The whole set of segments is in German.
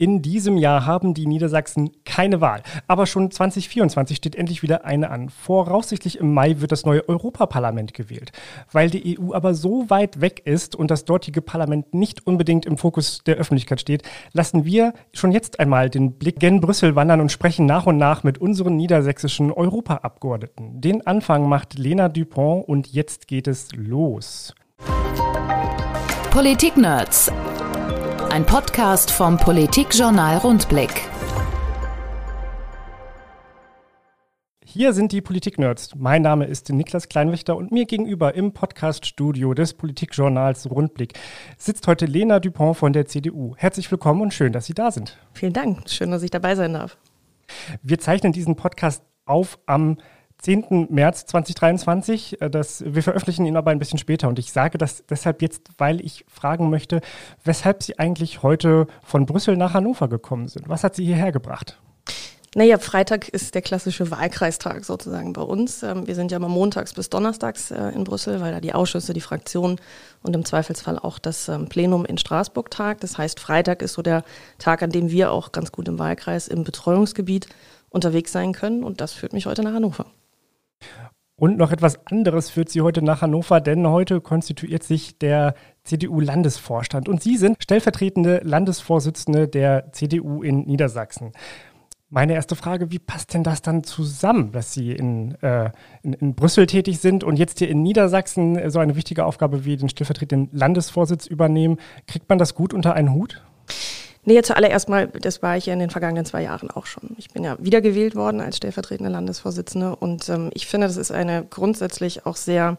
In diesem Jahr haben die Niedersachsen keine Wahl. Aber schon 2024 steht endlich wieder eine an. Voraussichtlich im Mai wird das neue Europaparlament gewählt. Weil die EU aber so weit weg ist und das dortige Parlament nicht unbedingt im Fokus der Öffentlichkeit steht, lassen wir schon jetzt einmal den Blick gen Brüssel wandern und sprechen nach und nach mit unseren niedersächsischen Europaabgeordneten. Den Anfang macht Lena Dupont und jetzt geht es los. Politik-Nerds ein Podcast vom Politikjournal Rundblick. Hier sind die Politik-Nerds. Mein Name ist Niklas Kleinwächter und mir gegenüber im Podcast-Studio des Politikjournals Rundblick sitzt heute Lena Dupont von der CDU. Herzlich willkommen und schön, dass Sie da sind. Vielen Dank. Schön, dass ich dabei sein darf. Wir zeichnen diesen Podcast auf am 10. März 2023. Äh, das, wir veröffentlichen ihn aber ein bisschen später. Und ich sage das deshalb jetzt, weil ich fragen möchte, weshalb Sie eigentlich heute von Brüssel nach Hannover gekommen sind. Was hat Sie hierher gebracht? Naja, Freitag ist der klassische Wahlkreistag sozusagen bei uns. Ähm, wir sind ja immer montags bis donnerstags äh, in Brüssel, weil da die Ausschüsse, die Fraktionen und im Zweifelsfall auch das ähm, Plenum in Straßburg tagt. Das heißt, Freitag ist so der Tag, an dem wir auch ganz gut im Wahlkreis im Betreuungsgebiet unterwegs sein können. Und das führt mich heute nach Hannover. Und noch etwas anderes führt Sie heute nach Hannover, denn heute konstituiert sich der CDU-Landesvorstand. Und Sie sind stellvertretende Landesvorsitzende der CDU in Niedersachsen. Meine erste Frage, wie passt denn das dann zusammen, dass Sie in, äh, in, in, Brüssel tätig sind und jetzt hier in Niedersachsen so eine wichtige Aufgabe wie den stellvertretenden Landesvorsitz übernehmen? Kriegt man das gut unter einen Hut? Nee, zuallererst mal, das war ich ja in den vergangenen zwei Jahren auch schon. Ich bin ja wiedergewählt worden als stellvertretende Landesvorsitzende und ähm, ich finde, das ist eine grundsätzlich auch sehr,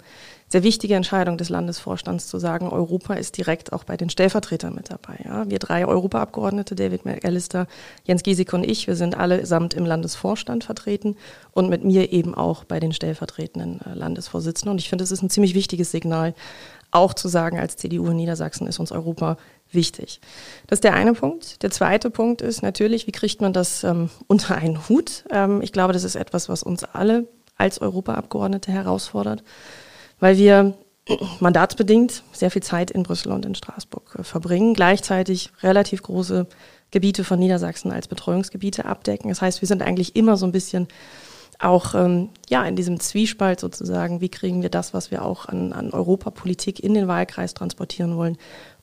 sehr wichtige Entscheidung des Landesvorstands zu sagen, Europa ist direkt auch bei den Stellvertretern mit dabei. Ja? Wir drei Europaabgeordnete, David McAllister, Jens Giesig und ich, wir sind allesamt im Landesvorstand vertreten und mit mir eben auch bei den stellvertretenden äh, Landesvorsitzenden. Und ich finde, es ist ein ziemlich wichtiges Signal, auch zu sagen, als CDU in Niedersachsen ist uns Europa wichtig. Das ist der eine Punkt. Der zweite Punkt ist natürlich, wie kriegt man das ähm, unter einen Hut? Ähm, ich glaube, das ist etwas, was uns alle als Europaabgeordnete herausfordert, weil wir mandatsbedingt sehr viel Zeit in Brüssel und in Straßburg äh, verbringen, gleichzeitig relativ große Gebiete von Niedersachsen als Betreuungsgebiete abdecken. Das heißt, wir sind eigentlich immer so ein bisschen auch ähm, ja in diesem Zwiespalt sozusagen, wie kriegen wir das, was wir auch an, an Europapolitik in den Wahlkreis transportieren wollen,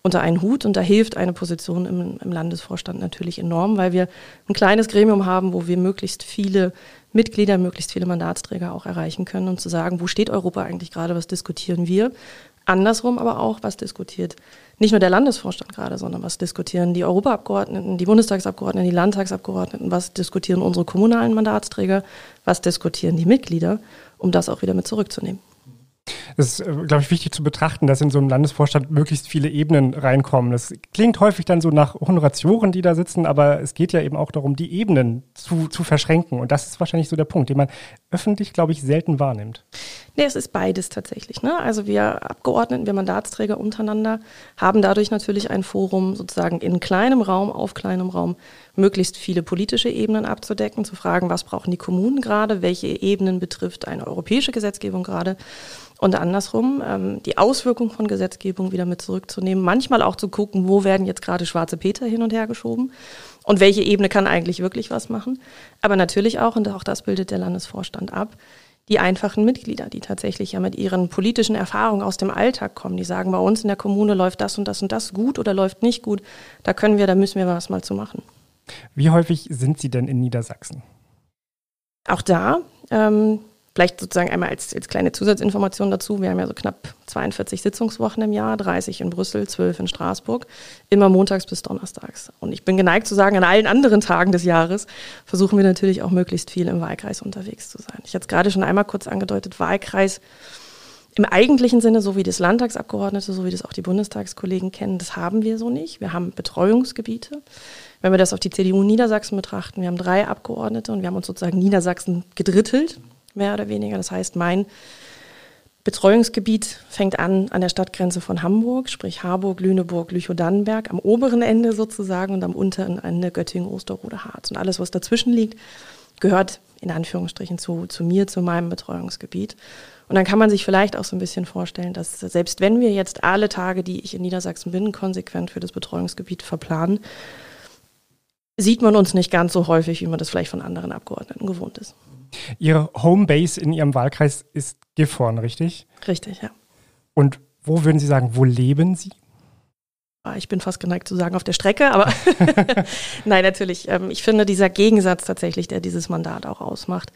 unter einen Hut. Und da hilft eine Position im, im Landesvorstand natürlich enorm, weil wir ein kleines Gremium haben, wo wir möglichst viele Mitglieder, möglichst viele Mandatsträger auch erreichen können und zu sagen, wo steht Europa eigentlich gerade, was diskutieren wir. Andersrum aber auch, was diskutiert nicht nur der Landesvorstand gerade, sondern was diskutieren die Europaabgeordneten, die Bundestagsabgeordneten, die Landtagsabgeordneten, was diskutieren unsere kommunalen Mandatsträger, was diskutieren die Mitglieder, um das auch wieder mit zurückzunehmen. Das ist, äh, glaube ich, wichtig zu betrachten, dass in so einem Landesvorstand möglichst viele Ebenen reinkommen. Das klingt häufig dann so nach Honoratioren, die da sitzen, aber es geht ja eben auch darum, die Ebenen zu, zu verschränken. Und das ist wahrscheinlich so der Punkt, den man öffentlich, glaube ich, selten wahrnimmt. Nee, es ist beides tatsächlich. Ne? Also wir Abgeordneten, wir Mandatsträger untereinander haben dadurch natürlich ein Forum, sozusagen in kleinem Raum, auf kleinem Raum, möglichst viele politische Ebenen abzudecken, zu fragen, was brauchen die Kommunen gerade, welche Ebenen betrifft eine europäische Gesetzgebung gerade und andersrum, ähm, die Auswirkungen von Gesetzgebung wieder mit zurückzunehmen, manchmal auch zu gucken, wo werden jetzt gerade schwarze Peter hin und her geschoben und welche Ebene kann eigentlich wirklich was machen. Aber natürlich auch, und auch das bildet der Landesvorstand ab, die einfachen Mitglieder, die tatsächlich ja mit ihren politischen Erfahrungen aus dem Alltag kommen, die sagen, bei uns in der Kommune läuft das und das und das gut oder läuft nicht gut, da können wir, da müssen wir was mal zu machen. Wie häufig sind Sie denn in Niedersachsen? Auch da ähm, Vielleicht sozusagen einmal als, als kleine Zusatzinformation dazu. Wir haben ja so knapp 42 Sitzungswochen im Jahr, 30 in Brüssel, 12 in Straßburg, immer montags bis donnerstags. Und ich bin geneigt zu sagen, an allen anderen Tagen des Jahres versuchen wir natürlich auch möglichst viel im Wahlkreis unterwegs zu sein. Ich hatte es gerade schon einmal kurz angedeutet, Wahlkreis im eigentlichen Sinne, so wie das Landtagsabgeordnete, so wie das auch die Bundestagskollegen kennen, das haben wir so nicht. Wir haben Betreuungsgebiete. Wenn wir das auf die CDU Niedersachsen betrachten, wir haben drei Abgeordnete und wir haben uns sozusagen Niedersachsen gedrittelt mehr oder weniger. Das heißt, mein Betreuungsgebiet fängt an an der Stadtgrenze von Hamburg, sprich Harburg, Lüneburg, Lüchow-Dannenberg, am oberen Ende sozusagen und am unteren Ende Göttingen, Osterode, Harz. Und alles, was dazwischen liegt, gehört in Anführungsstrichen zu, zu mir, zu meinem Betreuungsgebiet. Und dann kann man sich vielleicht auch so ein bisschen vorstellen, dass selbst wenn wir jetzt alle Tage, die ich in Niedersachsen bin, konsequent für das Betreuungsgebiet verplanen, sieht man uns nicht ganz so häufig, wie man das vielleicht von anderen Abgeordneten gewohnt ist. Ihre Homebase in Ihrem Wahlkreis ist Gifhorn, richtig? Richtig, ja. Und wo würden Sie sagen, wo leben Sie? Ah, ich bin fast geneigt zu sagen auf der Strecke, aber nein, natürlich. Ähm, ich finde, dieser Gegensatz tatsächlich, der dieses Mandat auch ausmacht,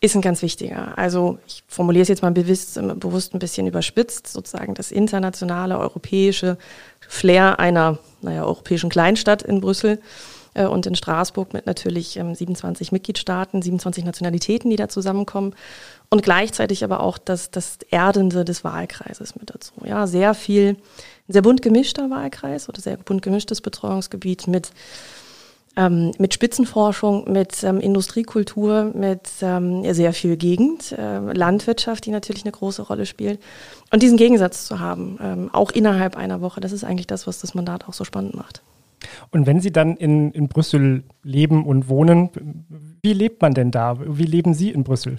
ist ein ganz wichtiger. Also ich formuliere es jetzt mal bewusst, bewusst ein bisschen überspitzt, sozusagen das internationale, europäische Flair einer naja, europäischen Kleinstadt in Brüssel äh, und in Straßburg mit natürlich 27 ähm, Mitgliedstaaten, 27 Nationalitäten, die da zusammenkommen und gleichzeitig aber auch das, das Erdende des Wahlkreises mit dazu. Ja, sehr viel, sehr bunt gemischter Wahlkreis oder sehr bunt gemischtes Betreuungsgebiet mit ähm, mit Spitzenforschung, mit ähm, Industriekultur, mit ähm, sehr viel Gegend, äh, Landwirtschaft, die natürlich eine große Rolle spielt. Und diesen Gegensatz zu haben, ähm, auch innerhalb einer Woche, das ist eigentlich das, was das Mandat auch so spannend macht. Und wenn Sie dann in, in Brüssel leben und wohnen, wie lebt man denn da? Wie leben Sie in Brüssel?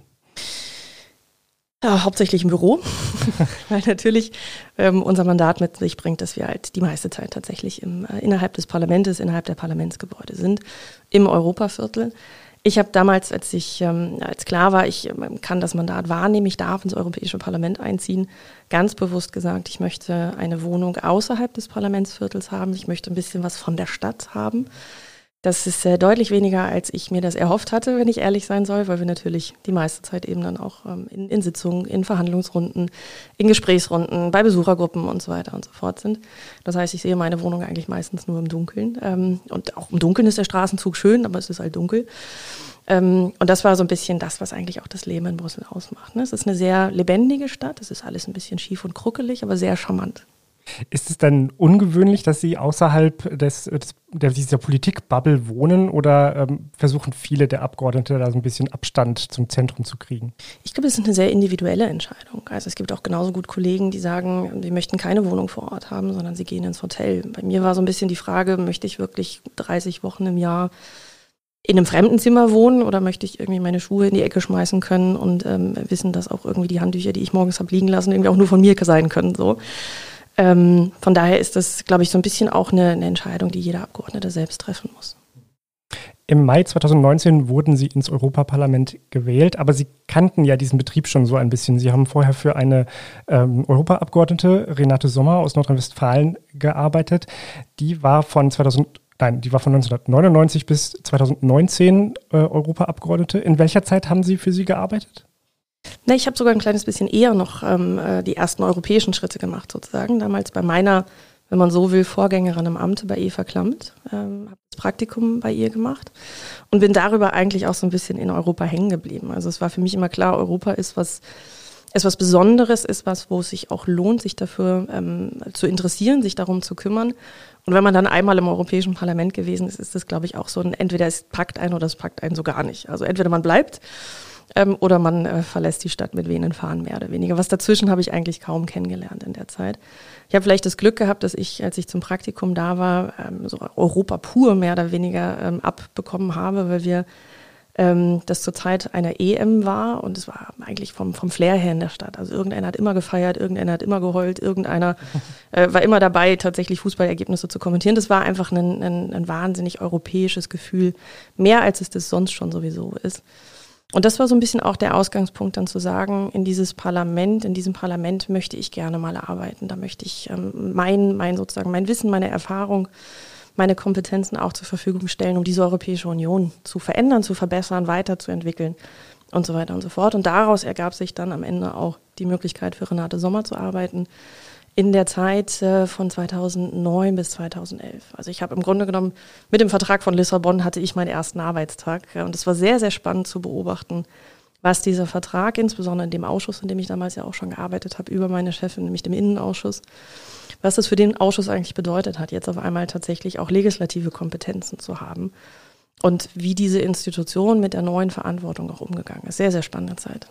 Ja, hauptsächlich im Büro, weil natürlich ähm, unser Mandat mit sich bringt, dass wir halt die meiste Zeit tatsächlich im, äh, innerhalb des Parlaments, innerhalb der Parlamentsgebäude sind, im Europaviertel. Ich habe damals, als ich ähm, als klar war, ich ähm, kann das Mandat wahrnehmen, ich darf ins Europäische Parlament einziehen, ganz bewusst gesagt, ich möchte eine Wohnung außerhalb des Parlamentsviertels haben. Ich möchte ein bisschen was von der Stadt haben. Das ist äh, deutlich weniger, als ich mir das erhofft hatte, wenn ich ehrlich sein soll, weil wir natürlich die meiste Zeit eben dann auch ähm, in, in, Sitzungen, in Verhandlungsrunden, in Gesprächsrunden, bei Besuchergruppen und so weiter und so fort sind. Das heißt, ich sehe meine Wohnung eigentlich meistens nur im Dunkeln. Ähm, und auch im Dunkeln ist der Straßenzug schön, aber es ist halt dunkel. Ähm, und das war so ein bisschen das, was eigentlich auch das Leben in Brüssel ausmacht. Ne? Es ist eine sehr lebendige Stadt, es ist alles ein bisschen schief und kruckelig, aber sehr charmant. Ist es dann ungewöhnlich, dass Sie außerhalb des, des der, dieser Politikbubble wohnen oder ähm, versuchen viele der Abgeordnete da so ein bisschen Abstand zum Zentrum zu kriegen? Ich glaube, es ist eine sehr individuelle Entscheidung. Also es gibt auch genauso gut Kollegen, die sagen, sie möchten keine Wohnung vor Ort haben, sondern sie gehen ins Hotel. Bei mir war so ein bisschen die Frage, möchte ich wirklich 30 Wochen im Jahr in einem Fremdenzimmer wohnen oder möchte ich irgendwie meine Schuhe in die Ecke schmeißen können und ähm, wissen, dass auch irgendwie die Handtücher, die ich morgens habe liegen lassen, irgendwie auch nur von mir sein können. So. Ähm, von daher ist das, glaube ich, so ein bisschen auch eine, eine Entscheidung, die jeder Abgeordnete selbst treffen muss. Im Mai 2019 wurden Sie ins Europaparlament gewählt, aber Sie kannten ja diesen Betrieb schon so ein bisschen. Sie haben vorher für eine ähm, Europaabgeordnete, Renate Sommer aus Nordrhein-Westfalen, gearbeitet. Die war von 2000, nein, die war von 1999 bis 2019 äh, Europaabgeordnete. In welcher Zeit haben Sie für sie gearbeitet? Ne, ich habe sogar ein kleines bisschen eher noch ähm, äh, die ersten europäischen Schritte gemacht, sozusagen. Damals bei meiner, wenn man so will, Vorgängerin im Amt, bei Eva Klammt. Ähm, habe das Praktikum bei ihr gemacht und bin darüber eigentlich auch so ein bisschen in Europa hängen geblieben. Also es war für mich immer klar, Europa ist was, ist was Besonderes, ist was, wo es sich auch lohnt, sich dafür ähm, zu interessieren, sich darum zu kümmern. Und wenn man dann einmal im Europäischen Parlament gewesen ist, ist das, glaube ich, auch so ein, entweder es packt ein oder es packt einen so gar nicht. Also entweder man bleibt ähm, oder man äh, verlässt die Stadt mit wehenden Fahnen mehr oder weniger. Was dazwischen habe ich eigentlich kaum kennengelernt in der Zeit. Ich habe vielleicht das Glück gehabt, dass ich, als ich zum Praktikum da war, ähm, so Europa pur mehr oder weniger ähm, abbekommen habe, weil wir ähm, das zur Zeit einer EM war und es war eigentlich vom, vom Flair her in der Stadt. Also irgendeiner hat immer gefeiert, irgendeiner hat immer geheult, irgendeiner äh, war immer dabei, tatsächlich Fußballergebnisse zu kommentieren. Das war einfach ein, ein, ein wahnsinnig europäisches Gefühl, mehr als es das sonst schon sowieso ist. Und das war so ein bisschen auch der Ausgangspunkt, dann zu sagen, in dieses Parlament, in diesem Parlament möchte ich gerne mal arbeiten. Da möchte ich ähm, mein, mein sozusagen mein Wissen, meine Erfahrung, meine Kompetenzen auch zur Verfügung stellen, um diese Europäische Union zu verändern, zu verbessern, weiterzuentwickeln und so weiter und so fort. Und daraus ergab sich dann am Ende auch die Möglichkeit für Renate Sommer zu arbeiten in der Zeit äh, von 2009 bis 2011. Also ich habe im Grunde genommen mit dem Vertrag von Lissabon hatte ich meinen ersten Arbeitstag und es war sehr, sehr spannend zu beobachten, was dieser Vertrag, insbesondere in dem Ausschuss, in dem ich damals ja auch schon gearbeitet habe, über meine Chefin, nämlich dem Innenausschuss, was das für den Ausschuss eigentlich bedeutet hat, jetzt auf einmal tatsächlich auch legislative Kompetenzen zu haben und wie diese Institution mit der neuen Verantwortung auch umgegangen ist. Sehr, sehr spannende Zeit.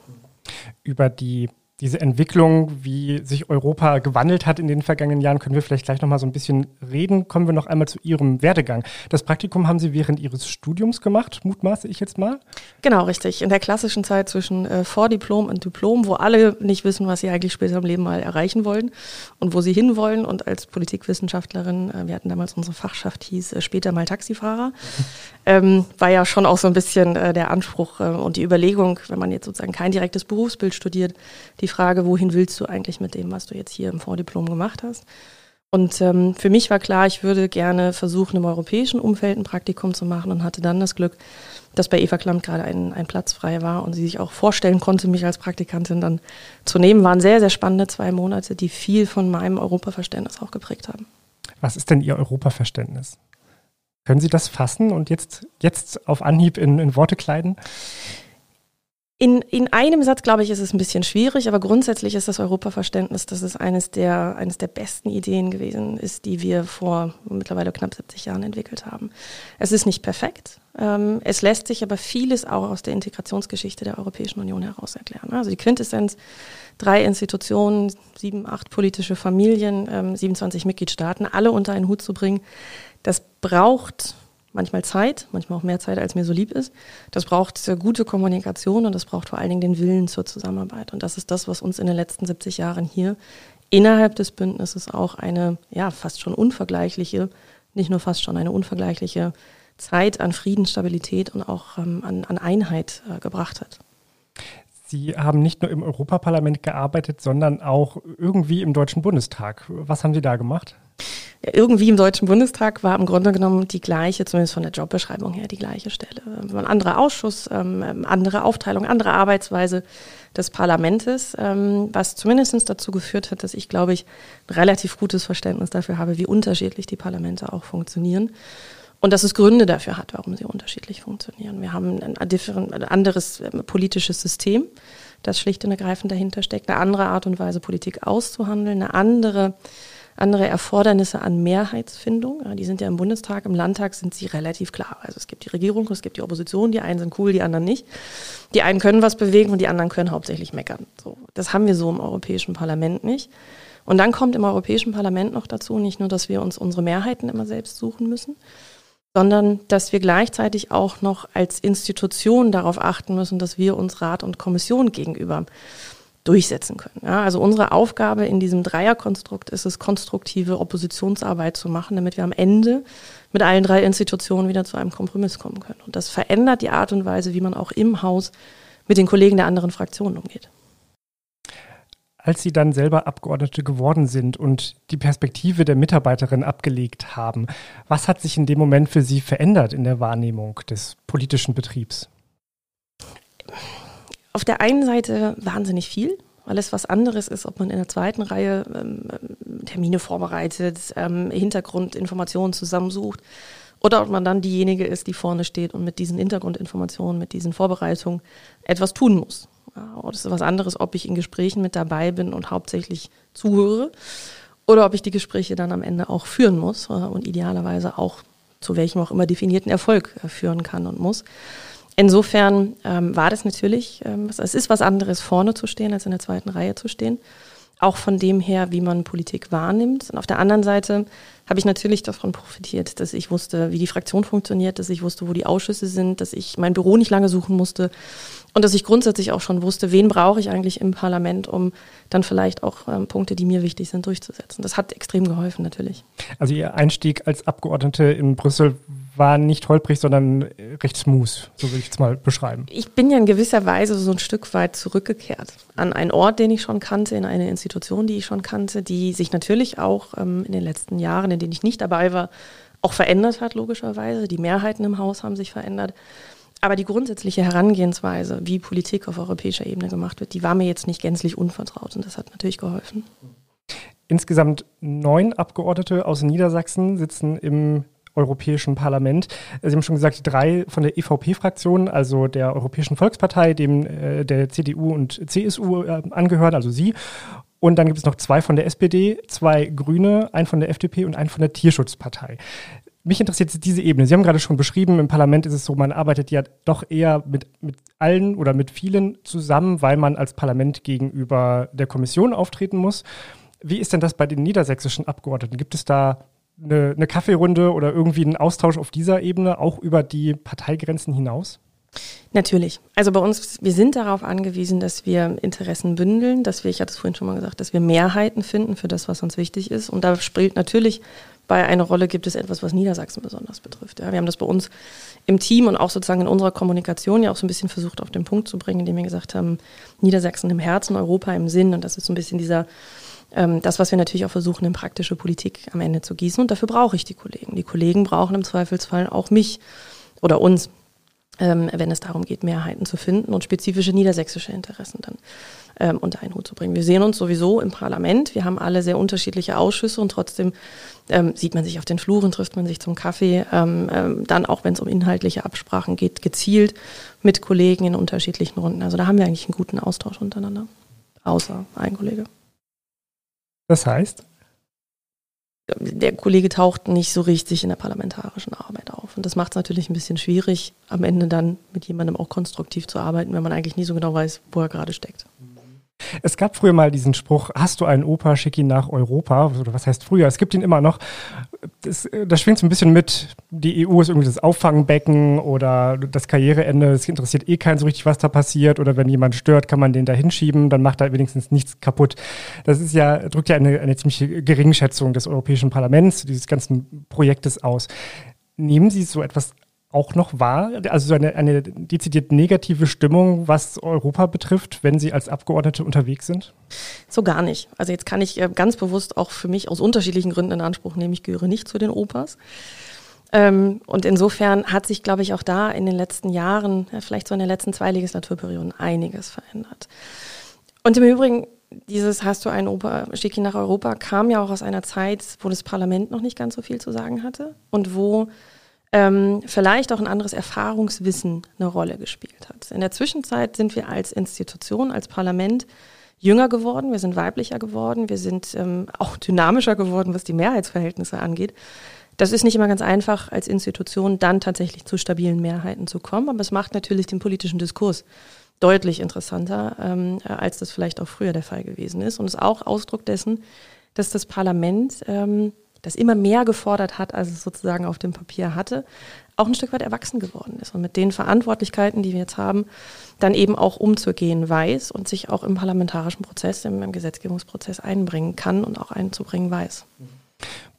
Über die diese Entwicklung, wie sich Europa gewandelt hat in den vergangenen Jahren, können wir vielleicht gleich noch mal so ein bisschen reden. Kommen wir noch einmal zu Ihrem Werdegang. Das Praktikum haben Sie während Ihres Studiums gemacht, mutmaße ich jetzt mal? Genau, richtig. In der klassischen Zeit zwischen äh, Vordiplom und Diplom, wo alle nicht wissen, was sie eigentlich später im Leben mal erreichen wollen und wo sie hinwollen. Und als Politikwissenschaftlerin, äh, wir hatten damals unsere Fachschaft, hieß äh, später mal Taxifahrer, ähm, war ja schon auch so ein bisschen äh, der Anspruch äh, und die Überlegung, wenn man jetzt sozusagen kein direktes Berufsbild studiert, die Frage, wohin willst du eigentlich mit dem, was du jetzt hier im Vordiplom gemacht hast? Und ähm, für mich war klar, ich würde gerne versuchen, im europäischen Umfeld ein Praktikum zu machen und hatte dann das Glück, dass bei Eva Klamt gerade ein, ein Platz frei war und sie sich auch vorstellen konnte, mich als Praktikantin dann zu nehmen. Waren sehr, sehr spannende zwei Monate, die viel von meinem Europaverständnis auch geprägt haben. Was ist denn Ihr Europaverständnis? Können Sie das fassen und jetzt, jetzt auf Anhieb in, in Worte kleiden? In, in einem Satz, glaube ich, ist es ein bisschen schwierig, aber grundsätzlich ist das Europaverständnis, dass es eines der, eines der besten Ideen gewesen ist, die wir vor mittlerweile knapp 70 Jahren entwickelt haben. Es ist nicht perfekt. Ähm, es lässt sich aber vieles auch aus der Integrationsgeschichte der Europäischen Union heraus erklären. Also die Quintessenz, drei Institutionen, sieben, acht politische Familien, ähm, 27 Mitgliedstaaten, alle unter einen Hut zu bringen, das braucht manchmal Zeit, manchmal auch mehr Zeit, als mir so lieb ist. Das braucht gute Kommunikation und das braucht vor allen Dingen den Willen zur Zusammenarbeit. Und das ist das, was uns in den letzten 70 Jahren hier innerhalb des Bündnisses auch eine, ja, fast schon unvergleichliche, nicht nur fast schon eine unvergleichliche Zeit an Frieden, Stabilität und auch ähm, an, an, Einheit äh, gebracht hat. Sie haben nicht nur im Europaparlament gearbeitet, sondern auch irgendwie im Deutschen Bundestag. Was haben Sie da gemacht? irgendwie im Deutschen Bundestag war im Grunde genommen die gleiche, zumindest von der Jobbeschreibung her, die gleiche Stelle. Ein anderer Ausschuss, ähm, ähm, andere Aufteilung, andere Arbeitsweise des Parlamentes, ähm, was zumindest dazu geführt hat, dass ich, glaube ich, ein relativ gutes Verständnis dafür habe, wie unterschiedlich die Parlamente auch funktionieren. Und dass es Gründe dafür hat, warum sie unterschiedlich funktionieren. Wir haben ein, anderes politisches System, das schlicht und ergreifend dahinter steckt, eine andere Art und Weise, Politik auszuhandeln, eine andere andere Erfordernisse an Mehrheitsfindung. Die sind ja im Bundestag, im Landtag sind sie relativ klar. Also es gibt die Regierung, es gibt die Opposition, die einen sind cool, die anderen nicht. Die einen können was bewegen und die anderen können hauptsächlich meckern. So, das haben wir so im Europäischen Parlament nicht. Und dann kommt im Europäischen Parlament noch dazu, nicht nur, dass wir uns unsere Mehrheiten immer selbst suchen müssen, sondern dass wir gleichzeitig auch noch als Institution darauf achten müssen, dass wir uns Rat und Kommission gegenüber durchsetzen können. Ja, also unsere Aufgabe in diesem Dreierkonstrukt ist es, konstruktive Oppositionsarbeit zu machen, damit wir am Ende mit allen drei Institutionen wieder zu einem Kompromiss kommen können. Und das verändert die Art und Weise, wie man auch im Haus mit den Kollegen der anderen Fraktionen umgeht. Als Sie dann selber Abgeordnete geworden sind und die Perspektive der Mitarbeiterin abgelegt haben, was hat sich in dem Moment für Sie verändert in der Wahrnehmung des politischen Betriebs? auf der einen Seite wahnsinnig viel. Alles was anderes ist, ob man in der zweiten Reihe ähm, Termine vorbereitet, ähm, Hintergrundinformationen zusammensucht oder ob man dann diejenige ist, die vorne steht und mit diesen Hintergrundinformationen, mit diesen Vorbereitungen etwas tun muss. Ja, das ist was anderes, ob ich in Gesprächen mit dabei bin und hauptsächlich zuhöre oder ob ich die Gespräche dann am Ende auch führen muss äh, und idealerweise auch zu welchem auch immer definierten Erfolg äh, führen kann und muss. Insofern ähm, war das natürlich, ähm, es ist was anderes, vorne zu stehen, als in der zweiten Reihe zu stehen. Auch von dem her, wie man Politik wahrnimmt. Und auf der anderen Seite habe ich natürlich davon profitiert, dass ich wusste, wie die Fraktion funktioniert, dass ich wusste, wo die Ausschüsse sind, dass ich mein Büro nicht lange suchen musste und dass ich grundsätzlich auch schon wusste, wen brauche ich eigentlich im Parlament, um dann vielleicht auch ähm, Punkte, die mir wichtig sind, durchzusetzen. Das hat extrem geholfen, natürlich. Also Ihr Einstieg als Abgeordnete in Brüssel war nicht holprig, sondern recht smooth, so würde ich es mal beschreiben. Ich bin ja in gewisser Weise so ein Stück weit zurückgekehrt an einen Ort, den ich schon kannte, in eine Institution, die ich schon kannte, die sich natürlich auch ähm, in den letzten Jahren, in denen ich nicht dabei war, auch verändert hat, logischerweise. Die Mehrheiten im Haus haben sich verändert. Aber die grundsätzliche Herangehensweise, wie Politik auf europäischer Ebene gemacht wird, die war mir jetzt nicht gänzlich unvertraut und das hat natürlich geholfen. Insgesamt neun Abgeordnete aus Niedersachsen sitzen im Europäischen Parlament. Sie haben schon gesagt, drei von der EVP-Fraktion, also der Europäischen Volkspartei, dem äh, der CDU und CSU äh, angehören, also Sie. Und dann gibt es noch zwei von der SPD, zwei Grüne, ein von der FDP und ein von der Tierschutzpartei. Mich interessiert diese Ebene. Sie haben gerade schon beschrieben, im Parlament ist es so, man arbeitet ja doch eher mit, mit allen oder mit vielen zusammen, weil man als Parlament gegenüber der Kommission auftreten muss. Wie ist denn das bei den niedersächsischen Abgeordneten? Gibt es da eine, eine Kaffeerunde oder irgendwie einen Austausch auf dieser Ebene, auch über die Parteigrenzen hinaus? Natürlich. Also bei uns, wir sind darauf angewiesen, dass wir Interessen bündeln, dass wir, ich hatte es vorhin schon mal gesagt, dass wir Mehrheiten finden für das, was uns wichtig ist. Und da spielt natürlich bei einer Rolle gibt es etwas, was Niedersachsen besonders betrifft. Ja, wir haben das bei uns im Team und auch sozusagen in unserer Kommunikation ja auch so ein bisschen versucht auf den Punkt zu bringen, indem wir gesagt haben, Niedersachsen im Herzen, Europa im Sinn. Und das ist so ein bisschen dieser ähm, das, was wir natürlich auch versuchen, in praktische Politik am Ende zu gießen. Und dafür brauche ich die Kollegen. Die Kollegen brauchen im Zweifelsfall auch mich oder uns wenn es darum geht, Mehrheiten zu finden und spezifische niedersächsische Interessen dann ähm, unter einen Hut zu bringen. Wir sehen uns sowieso im Parlament. Wir haben alle sehr unterschiedliche Ausschüsse und trotzdem ähm, sieht man sich auf den Fluren, trifft man sich zum Kaffee. Ähm, ähm, dann auch, wenn es um inhaltliche Absprachen geht, gezielt mit Kollegen in unterschiedlichen Runden. Also da haben wir eigentlich einen guten Austausch untereinander. Außer ein Kollege. Das heißt? der Kollege taucht nicht so richtig in der parlamentarischen Arbeit auf. Und das macht es natürlich ein bisschen schwierig, am Ende dann mit jemandem auch konstruktiv zu arbeiten, wenn man eigentlich nie so genau weiß, wo er gerade steckt. Es gab früher mal diesen Spruch, hast du einen Opa, schick ihn nach Europa. Oder was heißt früher? Es gibt ihn immer noch. Das, das schwingt so ein bisschen mit, die EU ist irgendwie das Auffangbecken oder das Karriereende. Es interessiert eh keinen so richtig, was da passiert. Oder wenn jemand stört, kann man den da hinschieben, dann macht er wenigstens nichts kaputt. Das ist ja, drückt ja eine, eine ziemliche Geringschätzung des Europäischen Parlaments, dieses ganzen Projektes aus. Nehmen Sie so etwas auch noch wahr? Also so eine, eine dezidiert negative Stimmung, was Europa betrifft, wenn Sie als Abgeordnete unterwegs sind? So gar nicht. Also jetzt kann ich äh, ganz bewusst auch für mich aus unterschiedlichen Gründen in Anspruch nehmen, ich gehöre nicht zu den Opas. Ähm, und insofern hat sich, glaube ich, auch da in den letzten Jahren, vielleicht so in den letzten zwei Legislaturperioden, einiges verändert. Und im Übrigen, dieses Hast du einen Opa, schick ihn nach Europa, kam ja auch aus einer Zeit, wo das Parlament noch nicht ganz so viel zu sagen hatte und wo ähm, vielleicht auch ein anderes Erfahrungswissen eine Rolle gespielt hat. In der Zwischenzeit sind wir als Institution, als Parlament jünger geworden, wir sind weiblicher geworden, wir sind ähm, auch dynamischer geworden, was die Mehrheitsverhältnisse angeht. Das ist nicht immer ganz einfach, als Institution dann tatsächlich zu stabilen Mehrheiten zu kommen, aber es macht natürlich den politischen Diskurs deutlich interessanter, ähm, als das vielleicht auch früher der Fall gewesen ist. Und ist auch Ausdruck dessen, dass das Parlament ähm, das immer mehr gefordert hat, als es sozusagen auf dem Papier hatte, auch ein Stück weit erwachsen geworden ist und mit den Verantwortlichkeiten, die wir jetzt haben, dann eben auch umzugehen weiß und sich auch im parlamentarischen Prozess, im, im Gesetzgebungsprozess einbringen kann und auch einzubringen weiß.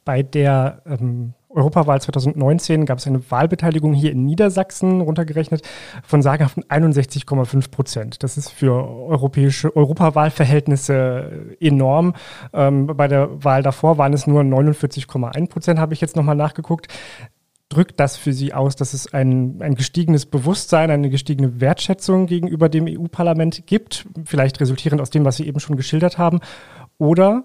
Bei der ähm, Europawahl 2019 gab es eine Wahlbeteiligung hier in Niedersachsen runtergerechnet von sagenhaften 61,5 Prozent. Das ist für europäische Europawahlverhältnisse enorm. Ähm, bei der Wahl davor waren es nur 49,1 Prozent, habe ich jetzt nochmal nachgeguckt. Drückt das für Sie aus, dass es ein, ein gestiegenes Bewusstsein, eine gestiegene Wertschätzung gegenüber dem EU-Parlament gibt, vielleicht resultierend aus dem, was Sie eben schon geschildert haben? Oder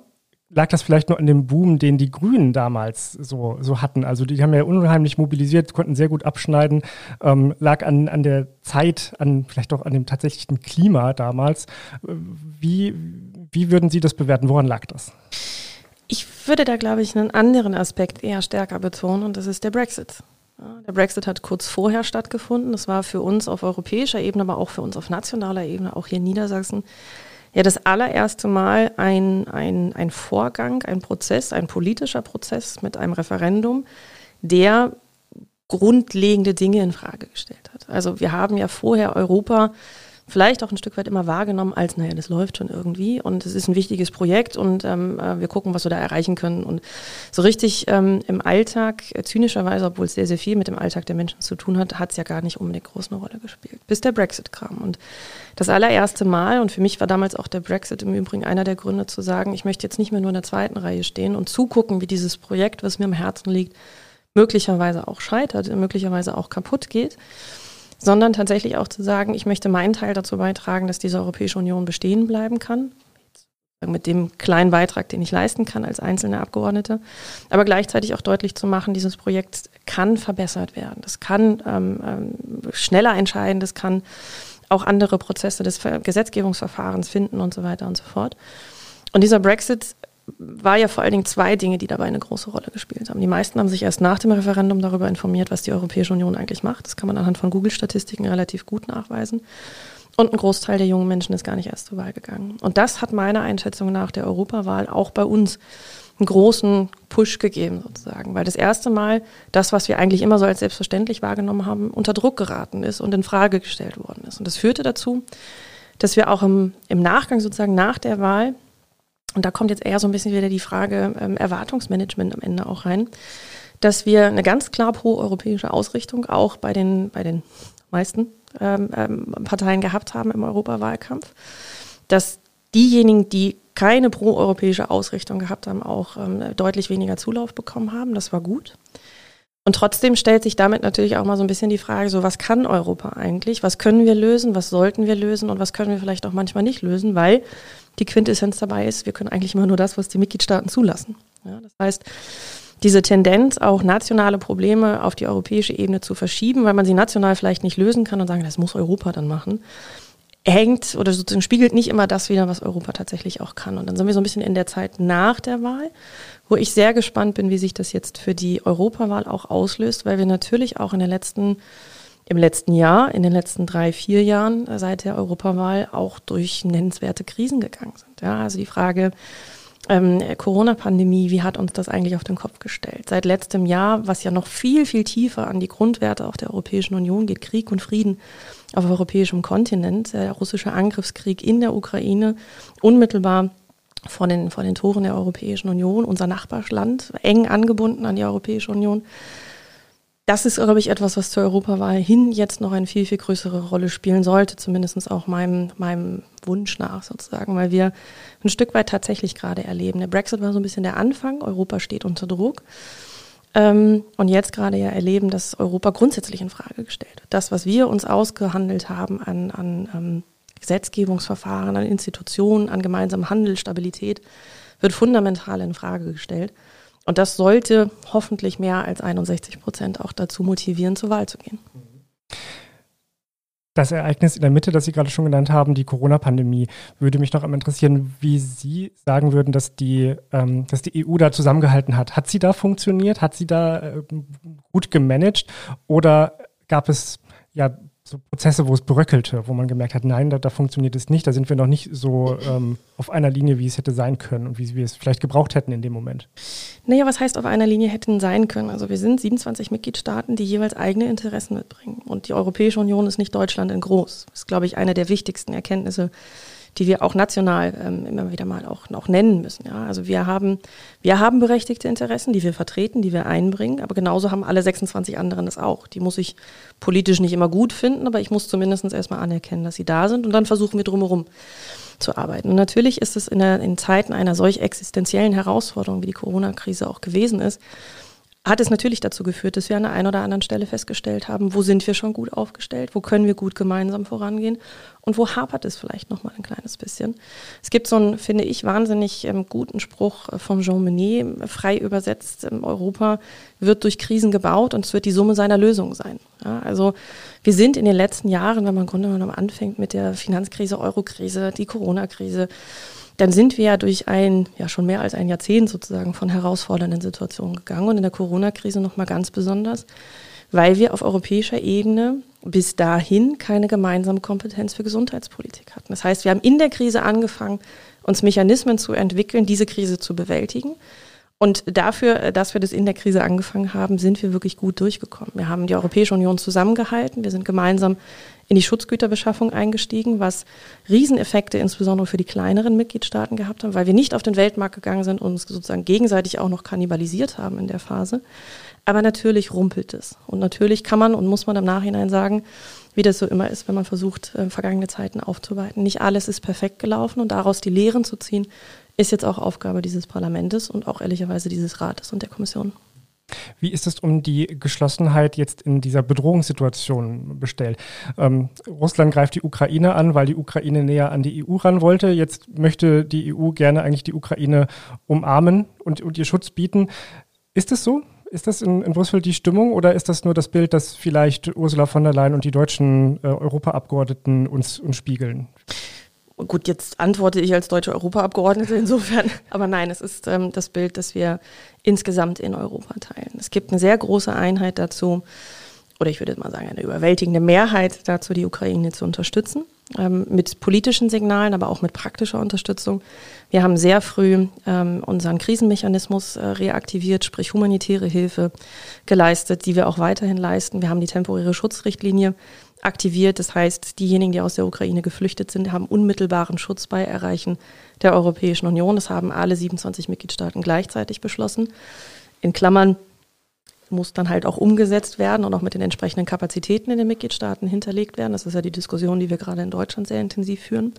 lag das vielleicht nur an dem Boom, den die Grünen damals so, so hatten. Also die haben ja unheimlich mobilisiert, konnten sehr gut abschneiden, ähm, lag an, an der Zeit, an vielleicht auch an dem tatsächlichen Klima damals. Wie, wie würden Sie das bewerten? Woran lag das? Ich würde da, glaube ich, einen anderen Aspekt eher stärker betonen und das ist der Brexit. Der Brexit hat kurz vorher stattgefunden. Das war für uns auf europäischer Ebene, aber auch für uns auf nationaler Ebene, auch hier in Niedersachsen, ja das allererste Mal ein, ein, ein Vorgang, ein Prozess, ein politischer Prozess mit einem Referendum, der grundlegende Dinge in Frage gestellt hat. Also wir haben ja vorher Europa vielleicht auch ein Stück weit immer wahrgenommen als, naja, das läuft schon irgendwie und es ist ein wichtiges Projekt und ähm, äh, wir gucken, was wir da erreichen können. Und so richtig ähm, im Alltag, äh, zynischerweise, obwohl es sehr, sehr viel mit dem Alltag der Menschen zu tun hat, hat es ja gar nicht unbedingt groß eine Rolle gespielt, bis der Brexit kam. Und das allererste Mal, und für mich war damals auch der Brexit im Übrigen einer der Gründe zu sagen, ich möchte jetzt nicht mehr nur in der zweiten Reihe stehen und zugucken, wie dieses Projekt, was mir am Herzen liegt, möglicherweise auch scheitert, möglicherweise auch kaputt geht sondern tatsächlich auch zu sagen, ich möchte meinen Teil dazu beitragen, dass diese Europäische Union bestehen bleiben kann. Mit dem kleinen Beitrag, den ich leisten kann als einzelne Abgeordnete. Aber gleichzeitig auch deutlich zu machen, dieses Projekt kann verbessert werden. Das kann ähm, ähm, schneller entscheiden, das kann auch andere Prozesse des Gesetzgebungsverfahrens finden und so weiter und so fort. Und dieser Brexit war ja vor allen Dingen zwei Dinge, die dabei eine große Rolle gespielt haben. Die meisten haben sich erst nach dem Referendum darüber informiert, was die Europäische Union eigentlich macht. Das kann man anhand von Google-Statistiken relativ gut nachweisen. Und ein Großteil der jungen Menschen ist gar nicht erst zur Wahl gegangen. Und das hat meiner Einschätzung nach der Europawahl auch bei uns einen großen Push gegeben, sozusagen. Weil das erste Mal das, was wir eigentlich immer so als selbstverständlich wahrgenommen haben, unter Druck geraten ist und in Frage gestellt worden ist. Und das führte dazu, dass wir auch im, im Nachgang sozusagen nach der Wahl, und da kommt jetzt eher so ein bisschen wieder die Frage ähm, Erwartungsmanagement am Ende auch rein, dass wir eine ganz klar pro-europäische Ausrichtung auch bei den, bei den meisten ähm, ähm, Parteien gehabt haben im Europawahlkampf, dass diejenigen, die keine proeuropäische Ausrichtung gehabt haben, auch ähm, deutlich weniger Zulauf bekommen haben. Das war gut. Und trotzdem stellt sich damit natürlich auch mal so ein bisschen die Frage, so was kann Europa eigentlich? Was können wir lösen? Was sollten wir lösen? Und was können wir vielleicht auch manchmal nicht lösen? Weil die Quintessenz dabei ist, wir können eigentlich immer nur das, was die Mitgliedstaaten zulassen. Ja, das heißt, diese Tendenz, auch nationale Probleme auf die europäische Ebene zu verschieben, weil man sie national vielleicht nicht lösen kann und sagen, das muss Europa dann machen, hängt oder sozusagen spiegelt nicht immer das wieder, was Europa tatsächlich auch kann. Und dann sind wir so ein bisschen in der Zeit nach der Wahl, wo ich sehr gespannt bin, wie sich das jetzt für die Europawahl auch auslöst, weil wir natürlich auch in der letzten im letzten Jahr, in den letzten drei, vier Jahren seit der Europawahl auch durch nennenswerte Krisen gegangen sind. Ja, also die Frage, ähm, Corona-Pandemie, wie hat uns das eigentlich auf den Kopf gestellt? Seit letztem Jahr, was ja noch viel, viel tiefer an die Grundwerte auch der Europäischen Union geht, Krieg und Frieden auf europäischem Kontinent, der russische Angriffskrieg in der Ukraine, unmittelbar vor den, vor den Toren der Europäischen Union, unser Nachbarland, eng angebunden an die Europäische Union das ist, glaube ich, etwas, was zur Europawahl hin jetzt noch eine viel, viel größere Rolle spielen sollte, zumindest auch meinem, meinem Wunsch nach sozusagen, weil wir ein Stück weit tatsächlich gerade erleben. Der Brexit war so ein bisschen der Anfang, Europa steht unter Druck. Ähm, und jetzt gerade ja erleben, dass Europa grundsätzlich in Frage gestellt wird. Das, was wir uns ausgehandelt haben an, an ähm, Gesetzgebungsverfahren, an Institutionen, an gemeinsamem Handel, Stabilität, wird fundamental in Frage gestellt. Und das sollte hoffentlich mehr als 61 Prozent auch dazu motivieren, zur Wahl zu gehen. Das Ereignis in der Mitte, das Sie gerade schon genannt haben, die Corona-Pandemie, würde mich noch interessieren, wie Sie sagen würden, dass die, ähm, dass die EU da zusammengehalten hat. Hat sie da funktioniert? Hat sie da äh, gut gemanagt? Oder gab es ja so Prozesse, wo es bröckelte, wo man gemerkt hat, nein, da, da funktioniert es nicht, da sind wir noch nicht so ähm, auf einer Linie, wie es hätte sein können und wie wir es vielleicht gebraucht hätten in dem Moment. Naja, was heißt auf einer Linie hätten sein können? Also wir sind 27 Mitgliedstaaten, die jeweils eigene Interessen mitbringen. Und die Europäische Union ist nicht Deutschland in groß. Das ist, glaube ich, eine der wichtigsten Erkenntnisse, die wir auch national ähm, immer wieder mal auch, auch nennen müssen. Ja? Also wir haben, wir haben berechtigte Interessen, die wir vertreten, die wir einbringen, aber genauso haben alle 26 anderen das auch. Die muss ich politisch nicht immer gut finden, aber ich muss zumindest erstmal anerkennen, dass sie da sind und dann versuchen wir drumherum zu arbeiten. Und natürlich ist es in, der, in Zeiten einer solch existenziellen Herausforderung, wie die Corona-Krise auch gewesen ist, hat es natürlich dazu geführt, dass wir an der einen oder anderen Stelle festgestellt haben, wo sind wir schon gut aufgestellt, wo können wir gut gemeinsam vorangehen und wo hapert es vielleicht noch mal ein kleines bisschen. Es gibt so einen, finde ich, wahnsinnig ähm, guten Spruch äh, von Jean Monnet, frei übersetzt, ähm, Europa wird durch Krisen gebaut und es wird die Summe seiner Lösungen sein. Ja, also wir sind in den letzten Jahren, wenn man im Grunde genommen anfängt mit der Finanzkrise, Eurokrise, die Corona-Krise, dann sind wir ja durch ein, ja schon mehr als ein Jahrzehnt sozusagen von herausfordernden Situationen gegangen und in der Corona-Krise nochmal ganz besonders, weil wir auf europäischer Ebene bis dahin keine gemeinsame Kompetenz für Gesundheitspolitik hatten. Das heißt, wir haben in der Krise angefangen, uns Mechanismen zu entwickeln, diese Krise zu bewältigen. Und dafür, dass wir das in der Krise angefangen haben, sind wir wirklich gut durchgekommen. Wir haben die Europäische Union zusammengehalten. Wir sind gemeinsam in die Schutzgüterbeschaffung eingestiegen, was Rieseneffekte insbesondere für die kleineren Mitgliedstaaten gehabt haben, weil wir nicht auf den Weltmarkt gegangen sind und uns sozusagen gegenseitig auch noch kannibalisiert haben in der Phase. Aber natürlich rumpelt es. Und natürlich kann man und muss man im Nachhinein sagen, wie das so immer ist, wenn man versucht, äh, vergangene Zeiten aufzuweiten. Nicht alles ist perfekt gelaufen und daraus die Lehren zu ziehen, ist jetzt auch Aufgabe dieses Parlaments und auch ehrlicherweise dieses Rates und der Kommission. Wie ist es um die Geschlossenheit jetzt in dieser Bedrohungssituation bestellt? Ähm, Russland greift die Ukraine an, weil die Ukraine näher an die EU ran wollte. Jetzt möchte die EU gerne eigentlich die Ukraine umarmen und, und ihr Schutz bieten. Ist es so? Ist das in, in, Brüssel die Stimmung oder ist das nur das Bild, das vielleicht Ursula von der Leyen und die deutschen äh, Europaabgeordneten uns, uns spiegeln? Gut, jetzt antworte ich als deutsche Europaabgeordnete insofern. Aber nein, es ist ähm, das Bild, das wir insgesamt in Europa teilen. Es gibt eine sehr große Einheit dazu, oder ich würde mal sagen, eine überwältigende Mehrheit dazu, die Ukraine zu unterstützen. Ähm, mit politischen Signalen, aber auch mit praktischer Unterstützung. Wir haben sehr früh ähm, unseren Krisenmechanismus äh, reaktiviert, sprich humanitäre Hilfe geleistet, die wir auch weiterhin leisten. Wir haben die temporäre Schutzrichtlinie aktiviert. Das heißt, diejenigen, die aus der Ukraine geflüchtet sind, haben unmittelbaren Schutz bei Erreichen der Europäischen Union. Das haben alle 27 Mitgliedstaaten gleichzeitig beschlossen. In Klammern muss dann halt auch umgesetzt werden und auch mit den entsprechenden Kapazitäten in den Mitgliedstaaten hinterlegt werden. Das ist ja die Diskussion, die wir gerade in Deutschland sehr intensiv führen.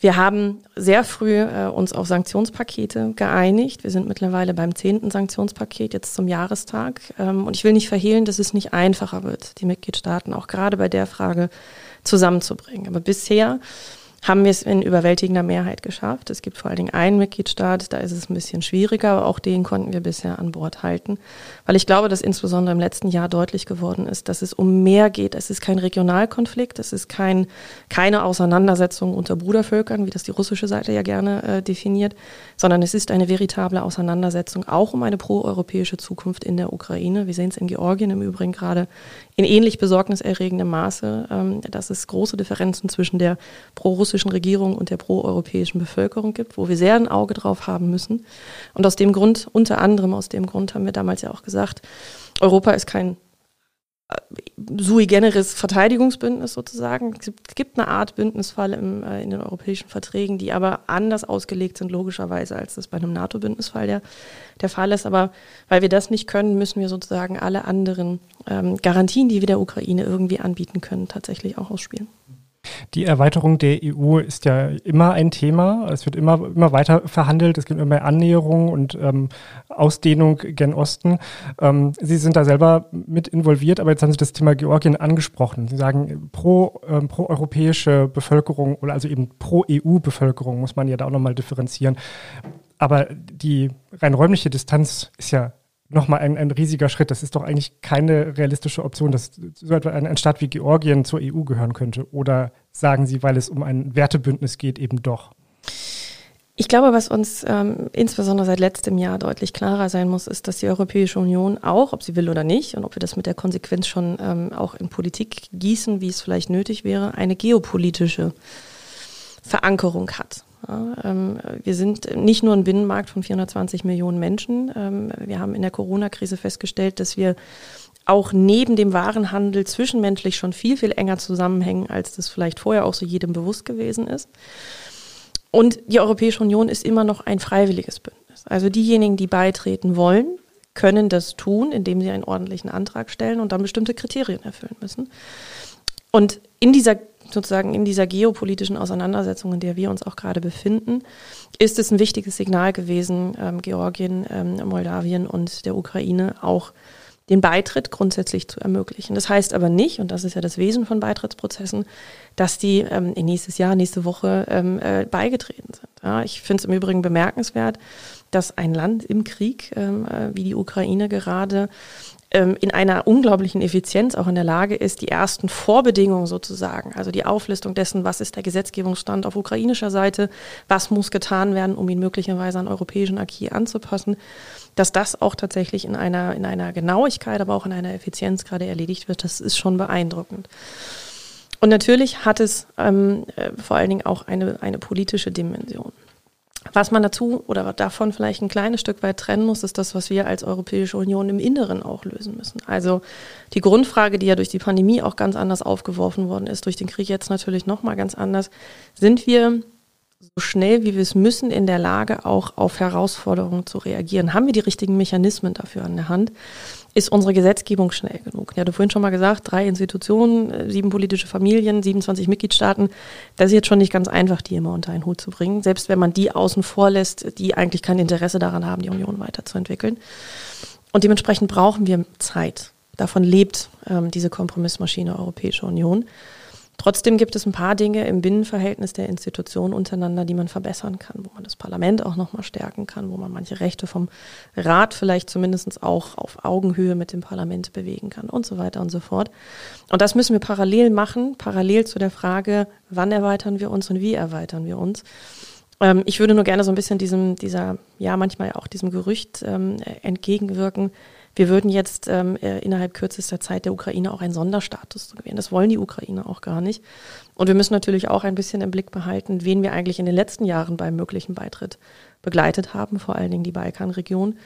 Wir haben sehr früh äh, uns auf Sanktionspakete geeinigt. Wir sind mittlerweile beim zehnten Sanktionspaket jetzt zum Jahrestag. Ähm, und ich will nicht verhehlen, dass es nicht einfacher wird, die Mitgliedstaaten auch gerade bei der Frage zusammenzubringen. Aber bisher haben wir es in überwältigender Mehrheit geschafft. Es gibt vor allen Dingen einen Mitgliedstaat, da ist es ein bisschen schwieriger, aber auch den konnten wir bisher an Bord halten. Weil ich glaube, dass insbesondere im letzten Jahr deutlich geworden ist, dass es um mehr geht. Es ist kein Regionalkonflikt, es ist kein, keine Auseinandersetzung unter Brudervölkern, wie das die russische Seite ja gerne äh, definiert, sondern es ist eine veritable Auseinandersetzung auch um eine proeuropäische Zukunft in der Ukraine. Wir sehen es in Georgien im Übrigen gerade in ähnlich besorgniserregendem Maße, ähm, dass es große Differenzen zwischen der pro-russischen Regierung und der pro-europäischen Bevölkerung gibt, wo wir sehr ein Auge drauf haben müssen. Und aus dem Grund, unter anderem aus dem Grund haben wir damals ja auch gesagt, Europa ist kein sui generis Verteidigungsbündnis sozusagen. Es gibt eine Art Bündnisfall im, äh, in den europäischen Verträgen, die aber anders ausgelegt sind, logischerweise, als das bei einem NATO-Bündnisfall der, der Fall ist. Aber weil wir das nicht können, müssen wir sozusagen alle anderen ähm, Garantien, die wir der Ukraine irgendwie anbieten können, tatsächlich auch ausspielen. Die Erweiterung der EU ist ja immer ein Thema. Es wird immer, immer weiter verhandelt. Es gibt immer mehr Annäherung und ähm, Ausdehnung gen Osten. Ähm, Sie sind da selber mit involviert, aber jetzt haben Sie das Thema Georgien angesprochen. Sie sagen, pro, ähm, pro europäische Bevölkerung oder also eben pro EU-Bevölkerung muss man ja da auch nochmal differenzieren. Aber die rein räumliche Distanz ist ja nochmal ein, ein riesiger Schritt. Das ist doch eigentlich keine realistische Option, dass so etwa ein, ein Staat wie Georgien zur EU gehören könnte. Oder sagen Sie, weil es um ein Wertebündnis geht, eben doch? Ich glaube, was uns ähm, insbesondere seit letztem Jahr deutlich klarer sein muss, ist, dass die Europäische Union auch, ob sie will oder nicht, und ob wir das mit der Konsequenz schon ähm, auch in Politik gießen, wie es vielleicht nötig wäre, eine geopolitische Verankerung hat. Ja, ähm, wir sind nicht nur ein Binnenmarkt von 420 Millionen Menschen. Ähm, wir haben in der Corona-Krise festgestellt, dass wir auch neben dem Warenhandel zwischenmenschlich schon viel, viel enger zusammenhängen, als das vielleicht vorher auch so jedem bewusst gewesen ist. Und die Europäische Union ist immer noch ein freiwilliges Bündnis. Also diejenigen, die beitreten wollen, können das tun, indem sie einen ordentlichen Antrag stellen und dann bestimmte Kriterien erfüllen müssen. Und in dieser sozusagen in dieser geopolitischen Auseinandersetzung, in der wir uns auch gerade befinden, ist es ein wichtiges Signal gewesen, ähm, Georgien, ähm, Moldawien und der Ukraine auch den Beitritt grundsätzlich zu ermöglichen. Das heißt aber nicht, und das ist ja das Wesen von Beitrittsprozessen, dass die ähm, nächstes Jahr, nächste Woche ähm, äh, beigetreten sind. Ja, ich finde es im Übrigen bemerkenswert, dass ein Land im Krieg ähm, äh, wie die Ukraine gerade in einer unglaublichen Effizienz auch in der Lage ist, die ersten Vorbedingungen sozusagen, also die Auflistung dessen, was ist der Gesetzgebungsstand auf ukrainischer Seite, was muss getan werden, um ihn möglicherweise an europäischen Acquis anzupassen, dass das auch tatsächlich in einer, in einer Genauigkeit, aber auch in einer Effizienz gerade erledigt wird, das ist schon beeindruckend. Und natürlich hat es ähm, äh, vor allen Dingen auch eine, eine politische Dimension. Was man dazu oder davon vielleicht ein kleines Stück weit trennen muss, ist das, was wir als Europäische Union im Inneren auch lösen müssen. Also die Grundfrage, die ja durch die Pandemie auch ganz anders aufgeworfen worden ist, durch den Krieg jetzt natürlich nochmal ganz anders, sind wir so schnell wie wir es müssen in der Lage, auch auf Herausforderungen zu reagieren? Haben wir die richtigen Mechanismen dafür an der Hand? Ist unsere Gesetzgebung schnell genug? Ja, du vorhin schon mal gesagt, drei Institutionen, äh, sieben politische Familien, 27 Mitgliedstaaten. Das ist jetzt schon nicht ganz einfach, die immer unter einen Hut zu bringen. Selbst wenn man die außen vor lässt, die eigentlich kein Interesse daran haben, die Union weiterzuentwickeln. Und dementsprechend brauchen wir Zeit. Davon lebt ähm, diese Kompromissmaschine Europäische Union. Trotzdem gibt es ein paar Dinge im Binnenverhältnis der Institutionen untereinander, die man verbessern kann, wo man das Parlament auch nochmal stärken kann, wo man manche Rechte vom Rat vielleicht zumindest auch auf Augenhöhe mit dem Parlament bewegen kann und so weiter und so fort. Und das müssen wir parallel machen, parallel zu der Frage, wann erweitern wir uns und wie erweitern wir uns. Ähm, ich würde nur gerne so ein bisschen diesem, dieser, ja, manchmal auch diesem Gerücht ähm, entgegenwirken, wir würden jetzt ähm, äh, innerhalb kürzester Zeit der Ukraine auch einen Sonderstatus gewähren. Das wollen die Ukrainer auch gar nicht. Und wir müssen natürlich auch ein bisschen im Blick behalten, wen wir eigentlich in den letzten Jahren beim möglichen Beitritt begleitet haben, vor allen Dingen die Balkanregion,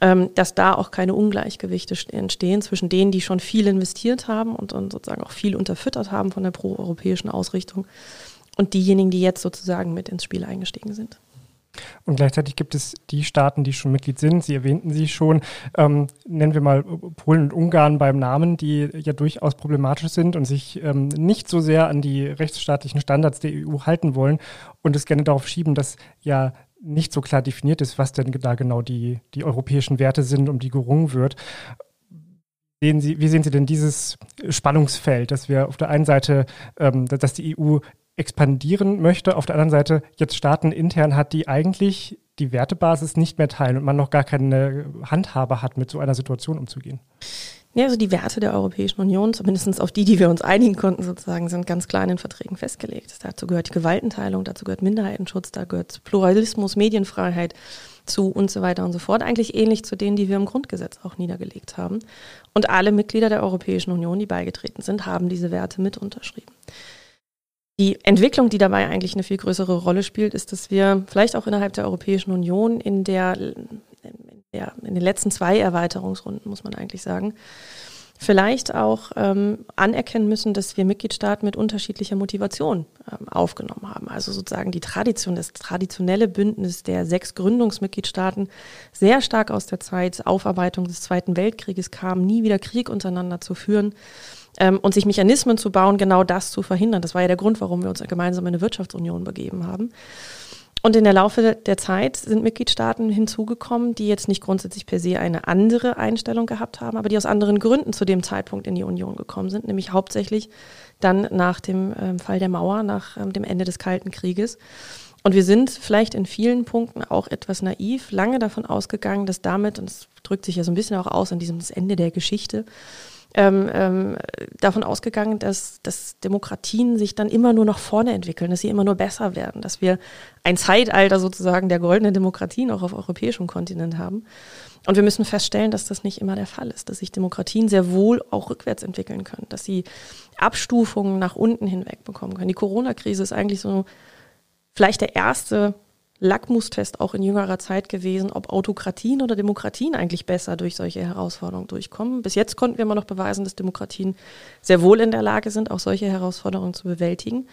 ähm, dass da auch keine Ungleichgewichte entstehen zwischen denen, die schon viel investiert haben und, und sozusagen auch viel unterfüttert haben von der proeuropäischen Ausrichtung und diejenigen, die jetzt sozusagen mit ins Spiel eingestiegen sind. Und gleichzeitig gibt es die Staaten, die schon Mitglied sind. Sie erwähnten sie schon. Ähm, nennen wir mal Polen und Ungarn beim Namen, die ja durchaus problematisch sind und sich ähm, nicht so sehr an die rechtsstaatlichen Standards der EU halten wollen und es gerne darauf schieben, dass ja nicht so klar definiert ist, was denn da genau die, die europäischen Werte sind, um die gerungen wird. Sehen Sie, wie sehen Sie denn dieses Spannungsfeld, dass wir auf der einen Seite, ähm, dass die EU expandieren möchte, auf der anderen Seite jetzt Staaten intern hat, die eigentlich die Wertebasis nicht mehr teilen und man noch gar keine Handhabe hat, mit so einer Situation umzugehen? Ja, also die Werte der Europäischen Union, zumindest auf die, die wir uns einigen konnten, sozusagen, sind ganz klar in den Verträgen festgelegt. Dazu gehört die Gewaltenteilung, dazu gehört Minderheitenschutz, da gehört Pluralismus, Medienfreiheit zu und so weiter und so fort. Eigentlich ähnlich zu denen, die wir im Grundgesetz auch niedergelegt haben. Und alle Mitglieder der Europäischen Union, die beigetreten sind, haben diese Werte mit unterschrieben. Die Entwicklung, die dabei eigentlich eine viel größere Rolle spielt, ist, dass wir vielleicht auch innerhalb der Europäischen Union in der, in, der, in den letzten zwei Erweiterungsrunden, muss man eigentlich sagen, vielleicht auch ähm, anerkennen müssen, dass wir Mitgliedstaaten mit unterschiedlicher Motivation ähm, aufgenommen haben. Also sozusagen die Tradition, das traditionelle Bündnis der sechs Gründungsmitgliedstaaten sehr stark aus der Zeit Aufarbeitung des Zweiten Weltkrieges kam, nie wieder Krieg untereinander zu führen ähm, und sich Mechanismen zu bauen, genau das zu verhindern. Das war ja der Grund, warum wir uns gemeinsam in eine Wirtschaftsunion begeben haben. Und in der Laufe der Zeit sind Mitgliedstaaten hinzugekommen, die jetzt nicht grundsätzlich per se eine andere Einstellung gehabt haben, aber die aus anderen Gründen zu dem Zeitpunkt in die Union gekommen sind, nämlich hauptsächlich dann nach dem ähm, Fall der Mauer, nach ähm, dem Ende des Kalten Krieges. Und wir sind vielleicht in vielen Punkten auch etwas naiv, lange davon ausgegangen, dass damit, und es drückt sich ja so ein bisschen auch aus an diesem Ende der Geschichte, ähm, ähm, davon ausgegangen, dass, dass Demokratien sich dann immer nur nach vorne entwickeln, dass sie immer nur besser werden, dass wir ein Zeitalter sozusagen der goldenen Demokratien auch auf europäischem Kontinent haben. Und wir müssen feststellen, dass das nicht immer der Fall ist, dass sich Demokratien sehr wohl auch rückwärts entwickeln können, dass sie Abstufungen nach unten hinweg bekommen können. Die Corona-Krise ist eigentlich so vielleicht der erste Lackmustest auch in jüngerer Zeit gewesen, ob Autokratien oder Demokratien eigentlich besser durch solche Herausforderungen durchkommen. Bis jetzt konnten wir immer noch beweisen, dass Demokratien sehr wohl in der Lage sind, auch solche Herausforderungen zu bewältigen.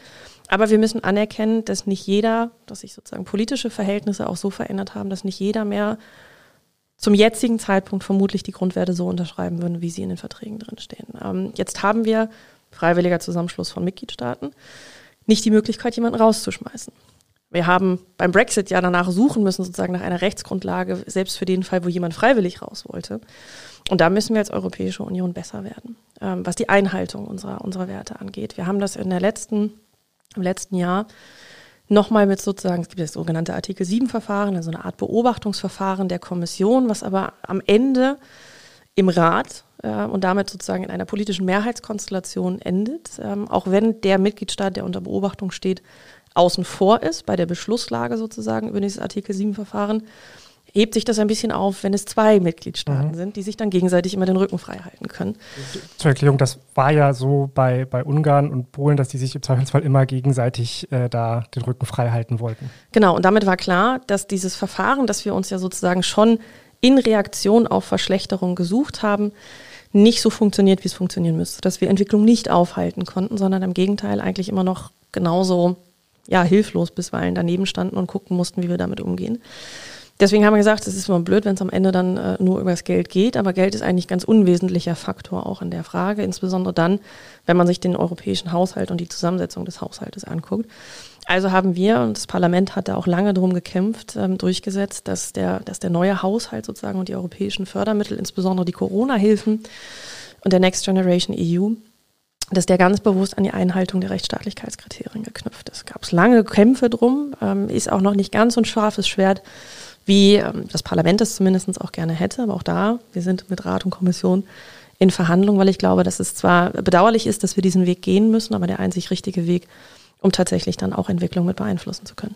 Aber wir müssen anerkennen, dass nicht jeder, dass sich sozusagen politische Verhältnisse auch so verändert haben, dass nicht jeder mehr zum jetzigen Zeitpunkt vermutlich die Grundwerte so unterschreiben würde, wie sie in den Verträgen drinstehen. Ähm, jetzt haben wir freiwilliger Zusammenschluss von Mitgliedstaaten nicht die Möglichkeit, jemanden rauszuschmeißen. Wir haben beim Brexit ja danach suchen müssen, sozusagen nach einer Rechtsgrundlage, selbst für den Fall, wo jemand freiwillig raus wollte. Und da müssen wir als Europäische Union besser werden, ähm, was die Einhaltung unserer, unserer Werte angeht. Wir haben das in der letzten, im letzten Jahr nochmal mit sozusagen, es gibt das sogenannte Artikel 7 Verfahren, also eine Art Beobachtungsverfahren der Kommission, was aber am Ende im Rat äh, und damit sozusagen in einer politischen Mehrheitskonstellation endet, ähm, auch wenn der Mitgliedstaat, der unter Beobachtung steht, außen vor ist, bei der Beschlusslage sozusagen über dieses Artikel 7-Verfahren, hebt sich das ein bisschen auf, wenn es zwei Mitgliedstaaten mhm. sind, die sich dann gegenseitig immer den Rücken frei halten können. Zur Erklärung, das war ja so bei, bei Ungarn und Polen, dass die sich im Zweifelsfall immer gegenseitig äh, da den Rücken frei halten wollten. Genau, und damit war klar, dass dieses Verfahren, das wir uns ja sozusagen schon in Reaktion auf Verschlechterung gesucht haben, nicht so funktioniert, wie es funktionieren müsste. Dass wir Entwicklung nicht aufhalten konnten, sondern im Gegenteil eigentlich immer noch genauso ja, hilflos bisweilen daneben standen und gucken mussten, wie wir damit umgehen. Deswegen haben wir gesagt, es ist immer blöd, wenn es am Ende dann äh, nur über das Geld geht, aber Geld ist eigentlich ganz unwesentlicher Faktor auch in der Frage, insbesondere dann, wenn man sich den europäischen Haushalt und die Zusammensetzung des Haushaltes anguckt. Also haben wir, und das Parlament hat da auch lange darum gekämpft, ähm, durchgesetzt, dass der, dass der neue Haushalt sozusagen und die europäischen Fördermittel, insbesondere die Corona-Hilfen und der Next Generation EU, dass der ganz bewusst an die Einhaltung der Rechtsstaatlichkeitskriterien geknüpft ist. Gab es lange Kämpfe drum, ähm, ist auch noch nicht ganz so ein scharfes Schwert, wie ähm, das Parlament es zumindest auch gerne hätte. Aber auch da, wir sind mit Rat und Kommission in Verhandlung, weil ich glaube, dass es zwar bedauerlich ist, dass wir diesen Weg gehen müssen, aber der einzig richtige Weg, um tatsächlich dann auch Entwicklung mit beeinflussen zu können.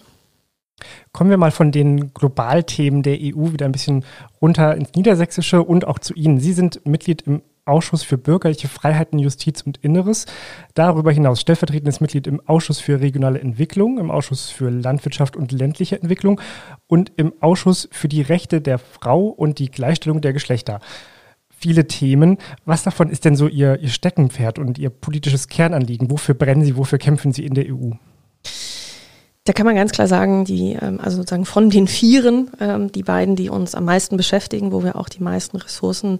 Kommen wir mal von den Globalthemen der EU wieder ein bisschen runter ins Niedersächsische und auch zu Ihnen. Sie sind Mitglied im Ausschuss für bürgerliche Freiheiten, Justiz und Inneres. Darüber hinaus stellvertretendes Mitglied im Ausschuss für regionale Entwicklung, im Ausschuss für Landwirtschaft und ländliche Entwicklung und im Ausschuss für die Rechte der Frau und die Gleichstellung der Geschlechter. Viele Themen. Was davon ist denn so Ihr, Ihr Steckenpferd und Ihr politisches Kernanliegen? Wofür brennen Sie, wofür kämpfen Sie in der EU? Da kann man ganz klar sagen, die, ähm, also sozusagen von den Vieren, ähm, die beiden, die uns am meisten beschäftigen, wo wir auch die meisten Ressourcen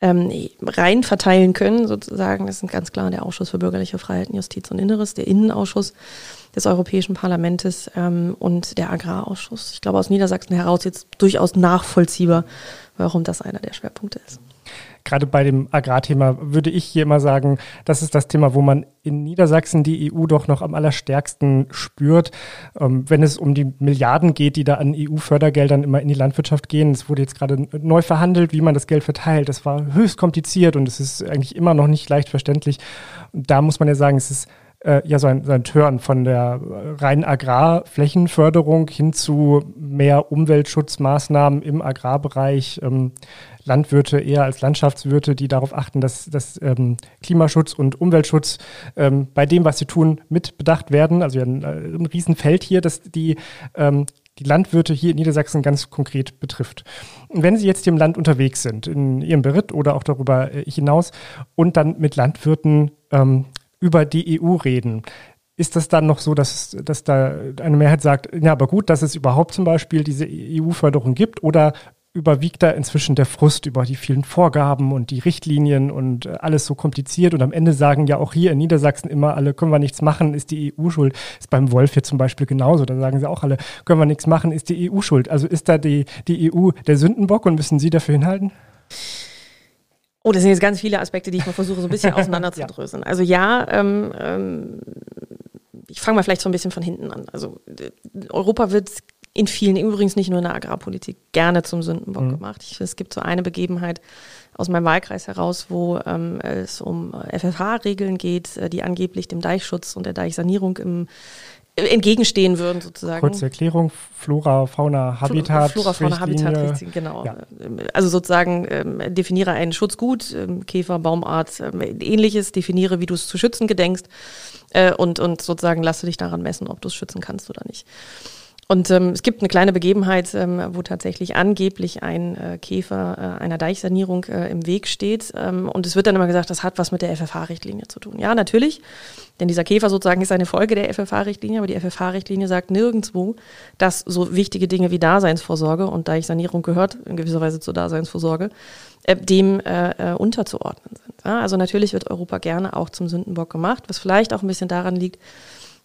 ähm, rein verteilen können, sozusagen. Das sind ganz klar der Ausschuss für bürgerliche Freiheiten, Justiz und Inneres, der Innenausschuss des Europäischen Parlaments ähm, und der Agrarausschuss. Ich glaube, aus Niedersachsen heraus jetzt durchaus nachvollziehbar, warum das einer der Schwerpunkte ist gerade bei dem Agrarthema würde ich hier immer sagen, das ist das Thema, wo man in Niedersachsen die EU doch noch am allerstärksten spürt, ähm, wenn es um die Milliarden geht, die da an EU-Fördergeldern immer in die Landwirtschaft gehen. Es wurde jetzt gerade neu verhandelt, wie man das Geld verteilt. Das war höchst kompliziert und es ist eigentlich immer noch nicht leicht verständlich. Und da muss man ja sagen, es ist äh, ja so ein, so ein Turn von der reinen Agrarflächenförderung hin zu mehr Umweltschutzmaßnahmen im Agrarbereich. Landwirte eher als Landschaftswirte, die darauf achten, dass, dass ähm, Klimaschutz und Umweltschutz ähm, bei dem, was sie tun, mit bedacht werden. Also ein, ein Riesenfeld hier, das die ähm, die Landwirte hier in Niedersachsen ganz konkret betrifft. Und wenn Sie jetzt hier im Land unterwegs sind, in Ihrem Beritt oder auch darüber äh, hinaus und dann mit Landwirten ähm, über die EU reden. Ist das dann noch so, dass, dass da eine Mehrheit sagt, ja, aber gut, dass es überhaupt zum Beispiel diese EU-Förderung gibt oder überwiegt da inzwischen der Frust über die vielen Vorgaben und die Richtlinien und äh, alles so kompliziert und am Ende sagen ja auch hier in Niedersachsen immer alle, können wir nichts machen, ist die EU schuld. Ist beim Wolf hier zum Beispiel genauso, da sagen sie auch alle, können wir nichts machen, ist die EU schuld. Also ist da die, die EU der Sündenbock und müssen Sie dafür hinhalten? Oh, das sind jetzt ganz viele Aspekte, die ich mal versuche, so ein bisschen auseinanderzudröseln. ja. Also ja, ähm, ähm, ich fange mal vielleicht so ein bisschen von hinten an. Also Europa wird in vielen, übrigens nicht nur in der Agrarpolitik, gerne zum Sündenbock mhm. gemacht. Ich, es gibt so eine Begebenheit aus meinem Wahlkreis heraus, wo ähm, es um FFH-Regeln geht, äh, die angeblich dem Deichschutz und der Deichsanierung im entgegenstehen würden sozusagen. Kurze Erklärung, Flora, Fauna, Habitat. Flora, Fauna, Habitat, genau. Ja. Also sozusagen ähm, definiere ein Schutzgut, ähm, Käfer, Baumart, ähm, ähnliches, definiere, wie du es zu schützen gedenkst äh, und, und sozusagen lasse dich daran messen, ob du es schützen kannst oder nicht. Und ähm, es gibt eine kleine Begebenheit, ähm, wo tatsächlich angeblich ein äh, Käfer äh, einer Deichsanierung äh, im Weg steht. Ähm, und es wird dann immer gesagt, das hat was mit der FFH-Richtlinie zu tun. Ja, natürlich, denn dieser Käfer sozusagen ist eine Folge der FFH-Richtlinie, aber die FFH-Richtlinie sagt nirgendwo, dass so wichtige Dinge wie Daseinsvorsorge und Deichsanierung gehört in gewisser Weise zur Daseinsvorsorge, äh, dem äh, äh, unterzuordnen sind. Ja, also natürlich wird Europa gerne auch zum Sündenbock gemacht, was vielleicht auch ein bisschen daran liegt,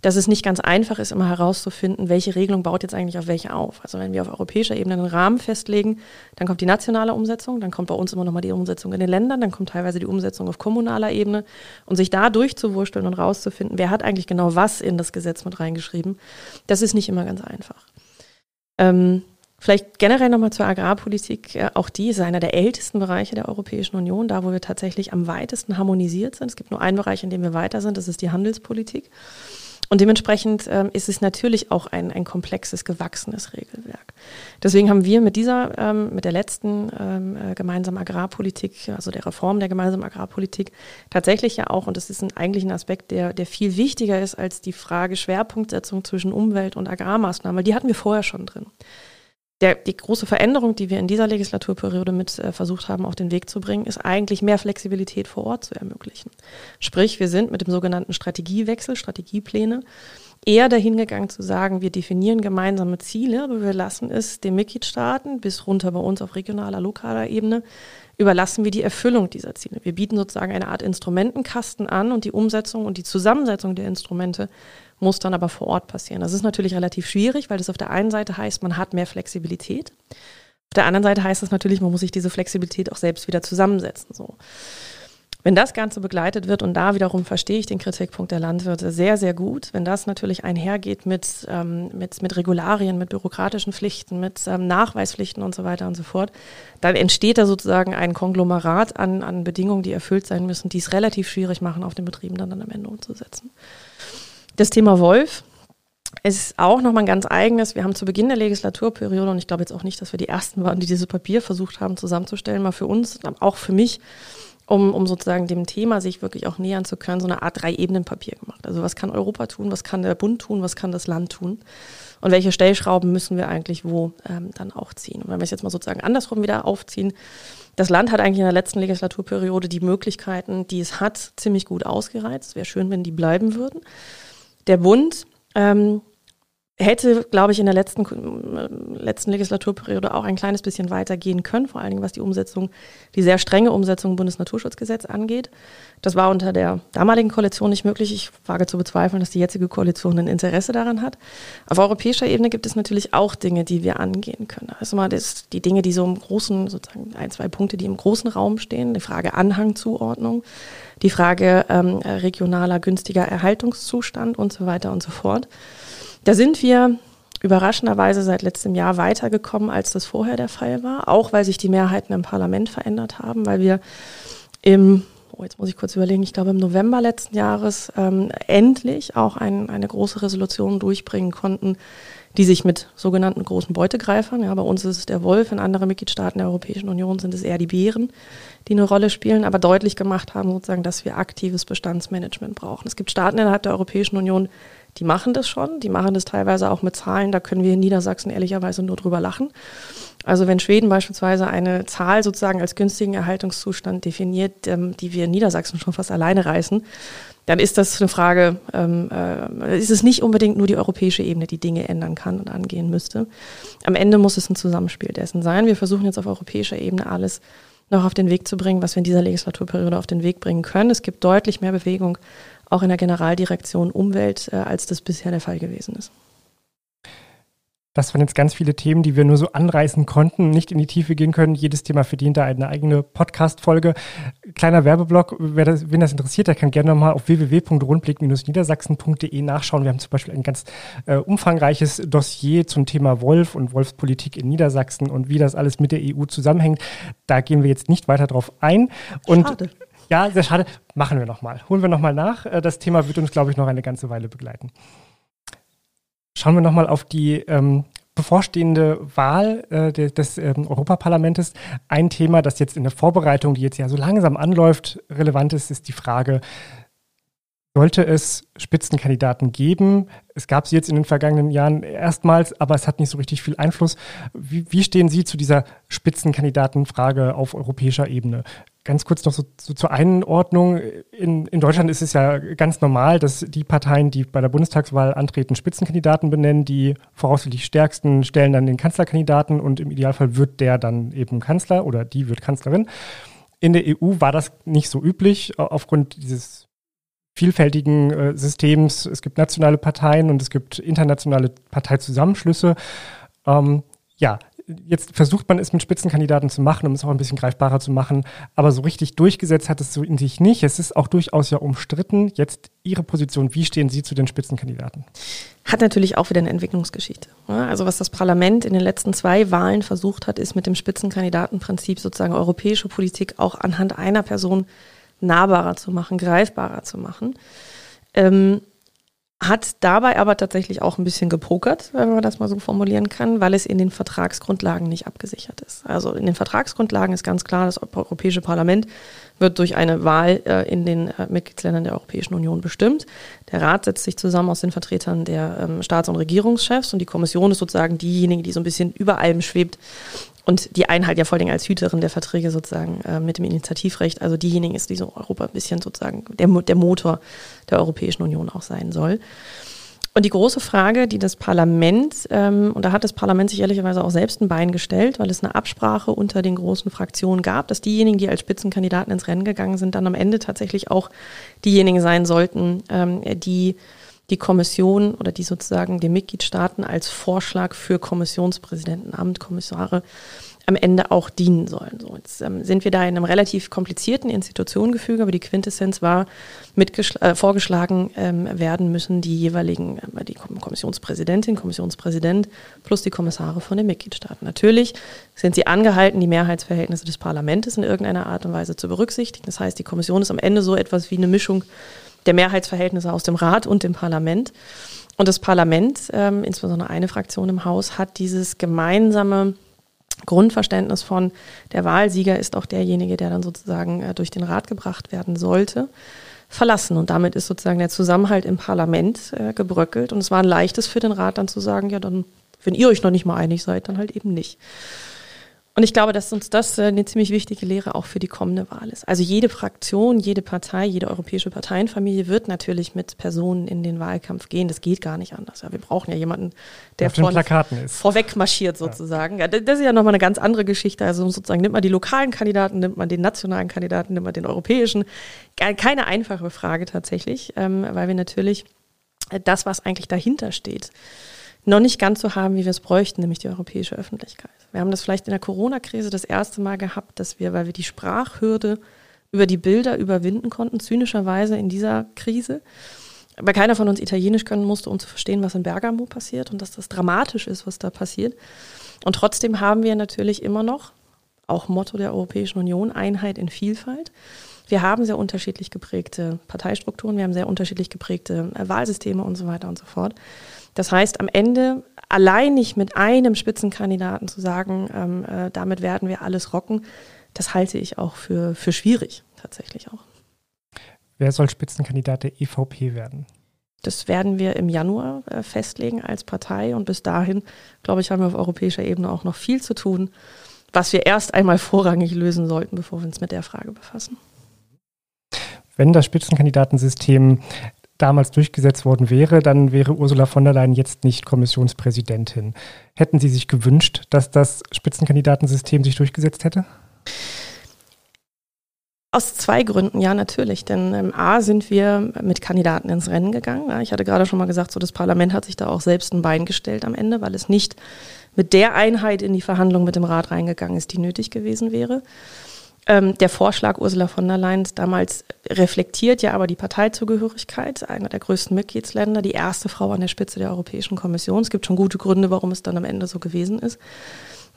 dass es nicht ganz einfach ist, immer herauszufinden, welche Regelung baut jetzt eigentlich auf welche auf. Also wenn wir auf europäischer Ebene einen Rahmen festlegen, dann kommt die nationale Umsetzung, dann kommt bei uns immer nochmal die Umsetzung in den Ländern, dann kommt teilweise die Umsetzung auf kommunaler Ebene und sich da durchzuwursteln und rauszufinden, wer hat eigentlich genau was in das Gesetz mit reingeschrieben, das ist nicht immer ganz einfach. Ähm, Vielleicht generell nochmal zur Agrarpolitik. Auch die ist einer der ältesten Bereiche der Europäischen Union, da wo wir tatsächlich am weitesten harmonisiert sind. Es gibt nur einen Bereich, in dem wir weiter sind, das ist die Handelspolitik. Und dementsprechend ähm, ist es natürlich auch ein, ein komplexes, gewachsenes Regelwerk. Deswegen haben wir mit dieser, ähm, mit der letzten ähm, äh, gemeinsamen Agrarpolitik, also der Reform der gemeinsamen Agrarpolitik, tatsächlich ja auch, und das ist ein, eigentlich ein Aspekt, der, der viel wichtiger ist als die Frage Schwerpunktsetzung zwischen Umwelt- und Agrarmaßnahmen, weil die hatten wir vorher schon drin der, die große Veränderung, die wir in dieser Legislaturperiode mit äh, versucht haben, auf den Weg zu bringen, ist eigentlich mehr Flexibilität vor Ort zu ermöglichen. Sprich, wir sind mit dem sogenannten Strategiewechsel, Strategiepläne, eher dahin gegangen zu sagen, wir definieren gemeinsame Ziele, aber wir lassen es den Mitgliedstaaten bis runter bei uns auf regionaler, lokaler Ebene, überlassen wir die Erfüllung dieser Ziele. Wir bieten sozusagen eine Art Instrumentenkasten an und die Umsetzung und die Zusammensetzung der Instrumente muss dann aber vor Ort passieren. Das ist natürlich relativ schwierig, weil das auf der einen Seite heißt, man hat mehr Flexibilität. Auf der anderen Seite heißt das natürlich, man muss sich diese Flexibilität auch selbst wieder zusammensetzen. So. Wenn das Ganze begleitet wird, und da wiederum verstehe ich den Kritikpunkt der Landwirte sehr, sehr gut, wenn das natürlich einhergeht mit, ähm, mit, mit Regularien, mit bürokratischen Pflichten, mit ähm, Nachweispflichten und so weiter und so fort, dann entsteht da sozusagen ein Konglomerat an, an Bedingungen, die erfüllt sein müssen, die es relativ schwierig machen, auf den Betrieben dann, dann am Ende umzusetzen. Das Thema Wolf, ist auch nochmal ein ganz eigenes. Wir haben zu Beginn der Legislaturperiode, und ich glaube jetzt auch nicht, dass wir die Ersten waren, die dieses Papier versucht haben zusammenzustellen, mal für uns, auch für mich, um, um sozusagen dem Thema sich wirklich auch nähern zu können, so eine Art Drei-Ebenen-Papier gemacht. Also was kann Europa tun, was kann der Bund tun, was kann das Land tun und welche Stellschrauben müssen wir eigentlich wo ähm, dann auch ziehen. Und wenn wir es jetzt mal sozusagen andersrum wieder aufziehen, das Land hat eigentlich in der letzten Legislaturperiode die Möglichkeiten, die es hat, ziemlich gut ausgereizt. Wäre schön, wenn die bleiben würden. Der Bund ähm, hätte, glaube ich, in der letzten, letzten Legislaturperiode auch ein kleines bisschen weiter gehen können, vor allen Dingen was die Umsetzung, die sehr strenge Umsetzung im Bundesnaturschutzgesetz angeht. Das war unter der damaligen Koalition nicht möglich. Ich wage zu bezweifeln, dass die jetzige Koalition ein Interesse daran hat. Auf europäischer Ebene gibt es natürlich auch Dinge, die wir angehen können. Also mal das, die Dinge, die so im großen, sozusagen ein, zwei Punkte, die im großen Raum stehen, die Frage Anhangzuordnung, die Frage ähm, regionaler günstiger Erhaltungszustand und so weiter und so fort. Da sind wir überraschenderweise seit letztem Jahr weitergekommen, als das vorher der Fall war, auch weil sich die Mehrheiten im Parlament verändert haben, weil wir im, oh, jetzt muss ich kurz überlegen, ich glaube im November letzten Jahres ähm, endlich auch ein, eine große Resolution durchbringen konnten, die sich mit sogenannten großen Beutegreifern, ja, bei uns ist es der Wolf, in anderen Mitgliedstaaten der Europäischen Union sind es eher die Bären, die eine Rolle spielen, aber deutlich gemacht haben, sozusagen, dass wir aktives Bestandsmanagement brauchen. Es gibt Staaten innerhalb der Europäischen Union, die machen das schon, die machen das teilweise auch mit Zahlen, da können wir in Niedersachsen ehrlicherweise nur drüber lachen. Also wenn Schweden beispielsweise eine Zahl sozusagen als günstigen Erhaltungszustand definiert, ähm, die wir in Niedersachsen schon fast alleine reißen, dann ist das eine Frage, ähm, äh, ist es nicht unbedingt nur die europäische Ebene, die Dinge ändern kann und angehen müsste. Am Ende muss es ein Zusammenspiel dessen sein. Wir versuchen jetzt auf europäischer Ebene alles noch auf den Weg zu bringen, was wir in dieser Legislaturperiode auf den Weg bringen können. Es gibt deutlich mehr Bewegung auch in der Generaldirektion Umwelt, äh, als das bisher der Fall gewesen ist. Das waren jetzt ganz viele Themen, die wir nur so anreißen konnten, nicht in die Tiefe gehen können. Jedes Thema verdient da eine eigene Podcast-Folge. Kleiner Werbeblock, wer das, wen das interessiert, der kann gerne nochmal auf www.rundblick-niedersachsen.de nachschauen. Wir haben zum Beispiel ein ganz äh, umfangreiches Dossier zum Thema Wolf und Wolfspolitik in Niedersachsen und wie das alles mit der EU zusammenhängt. Da gehen wir jetzt nicht weiter drauf ein. Und Schade. Ja, sehr schade. Machen wir nochmal. Holen wir nochmal nach. Äh, das Thema wird uns, glaube ich, noch eine ganze Weile begleiten. Schauen wir nochmal auf die ähm, bevorstehende Wahl äh, des, des ähm, Europaparlamentes. Ein Thema, das jetzt in der Vorbereitung, die jetzt ja so langsam anläuft, relevant ist, ist die Frage, sollte es Spitzenkandidaten geben? Es gab sie jetzt in den vergangenen Jahren erstmals, aber es hat nicht so richtig viel Einfluss. Wie, wie stehen Sie zu dieser Spitzenkandidatenfrage auf europäischer Ebene? Ganz kurz noch so, so zur Einordnung. In, in Deutschland ist es ja ganz normal, dass die Parteien, die bei der Bundestagswahl antreten, Spitzenkandidaten benennen. Die voraussichtlich stärksten stellen dann den Kanzlerkandidaten und im Idealfall wird der dann eben Kanzler oder die wird Kanzlerin. In der EU war das nicht so üblich aufgrund dieses vielfältigen äh, Systems. Es gibt nationale Parteien und es gibt internationale Parteizusammenschlüsse. Ähm, ja, jetzt versucht man es mit Spitzenkandidaten zu machen, um es auch ein bisschen greifbarer zu machen, aber so richtig durchgesetzt hat es so in sich nicht. Es ist auch durchaus ja umstritten. Jetzt Ihre Position, wie stehen Sie zu den Spitzenkandidaten? Hat natürlich auch wieder eine Entwicklungsgeschichte. Also was das Parlament in den letzten zwei Wahlen versucht hat, ist mit dem Spitzenkandidatenprinzip sozusagen europäische Politik auch anhand einer Person nahbarer zu machen, greifbarer zu machen. Ähm, hat dabei aber tatsächlich auch ein bisschen gepokert, wenn man das mal so formulieren kann, weil es in den Vertragsgrundlagen nicht abgesichert ist. Also in den Vertragsgrundlagen ist ganz klar, das Europäische Parlament wird durch eine Wahl äh, in den äh, Mitgliedsländern der Europäischen Union bestimmt. Der Rat setzt sich zusammen aus den Vertretern der ähm, Staats- und Regierungschefs und die Kommission ist sozusagen diejenige, die so ein bisschen über allem schwebt und die einen halt ja vor allem als Hüterin der Verträge sozusagen äh, mit dem Initiativrecht, also diejenigen ist, die so Europa ein bisschen sozusagen der, der Motor der Europäischen Union auch sein soll. Und die große Frage, die das Parlament, ähm, und da hat das Parlament sich ehrlicherweise auch selbst ein Bein gestellt, weil es eine Absprache unter den großen Fraktionen gab, dass diejenigen, die als Spitzenkandidaten ins Rennen gegangen sind, dann am Ende tatsächlich auch diejenigen sein sollten, ähm, die die Kommission oder die sozusagen die Mitgliedstaaten als Vorschlag für Kommissionspräsidentenamt, Kommissare am Ende auch dienen sollen. So, jetzt ähm, sind wir da in einem relativ komplizierten Institutionengefüge, aber die Quintessenz war, äh, vorgeschlagen ähm, werden müssen die jeweiligen, äh, die Kommissionspräsidentin, Kommissionspräsident plus die Kommissare von den Mitgliedstaaten. Natürlich sind sie angehalten, die Mehrheitsverhältnisse des Parlaments in irgendeiner Art und Weise zu berücksichtigen. Das heißt, die Kommission ist am Ende so etwas wie eine Mischung der Mehrheitsverhältnisse aus dem Rat und dem Parlament. Und das Parlament, ähm, insbesondere eine Fraktion im Haus, hat dieses gemeinsame Grundverständnis von der Wahlsieger ist auch derjenige, der dann sozusagen äh, durch den Rat gebracht werden sollte, verlassen. Und damit ist sozusagen der Zusammenhalt im Parlament äh, gebröckelt. Und es war ein leichtes für den Rat dann zu sagen, ja, dann, wenn ihr euch noch nicht mal einig seid, dann halt eben nicht. Und ich glaube, dass uns das äh, eine ziemlich wichtige Lehre auch für die kommende Wahl ist. Also jede Fraktion, jede Partei, jede europäische Parteienfamilie wird natürlich mit Personen in den Wahlkampf gehen. Das geht gar nicht anders. Ja, wir brauchen ja jemanden, der vorne, vorweg marschiert sozusagen. Ja. ja. das ist ja nochmal eine ganz andere Geschichte. Also sozusagen nimmt man die lokalen Kandidaten, nimmt man den nationalen Kandidaten, nimmt man den europäischen. Keine einfache Frage tatsächlich, ähm, weil wir natürlich äh, das, was eigentlich dahinter steht, noch nicht ganz so haben, wie wir es bräuchten, nämlich die europäische Öffentlichkeit. Wir haben das vielleicht in der Corona-Krise das erste Mal gehabt, dass wir, weil wir die Sprachhürde über die Bilder überwinden konnten, zynischerweise in dieser Krise, weil keiner von uns Italienisch können musste, um zu verstehen, was in Bergamo passiert und dass das dramatisch ist, was da passiert. Und trotzdem haben wir natürlich immer noch, auch Motto der Europäischen Union, Einheit in Vielfalt. Wir haben sehr unterschiedlich geprägte Parteistrukturen, wir haben sehr unterschiedlich geprägte Wahlsysteme und so weiter und so fort. Das heißt, am Ende allein nicht mit einem Spitzenkandidaten zu sagen, ähm, äh, damit werden wir alles rocken, das halte ich auch für, für schwierig, tatsächlich auch. Wer soll Spitzenkandidat der EVP werden? Das werden wir im Januar äh, festlegen als Partei und bis dahin, glaube ich, haben wir auf europäischer Ebene auch noch viel zu tun, was wir erst einmal vorrangig lösen sollten, bevor wir uns mit der Frage befassen. Wenn das Spitzenkandidatensystem damals durchgesetzt worden wäre, dann wäre Ursula von der Leyen jetzt nicht Kommissionspräsidentin. Hätten Sie sich gewünscht, dass das Spitzenkandidatensystem sich durchgesetzt hätte? Aus zwei Gründen, ja, natürlich. Denn ähm, A sind wir mit Kandidaten ins Rennen gegangen. Ja, ich hatte gerade schon mal gesagt, so das Parlament hat sich da auch selbst ein Bein gestellt am Ende, weil es nicht mit der Einheit in die Verhandlungen mit dem Rat reingegangen ist, die nötig gewesen wäre. Ähm, der Vorschlag Ursula von der Leyen damals reflektiert ja aber die Parteizugehörigkeit einer der größten Mitgliedsländer, die erste Frau an der Spitze der Europäischen Kommission. Es gibt schon gute Gründe, warum es dann am Ende so gewesen ist.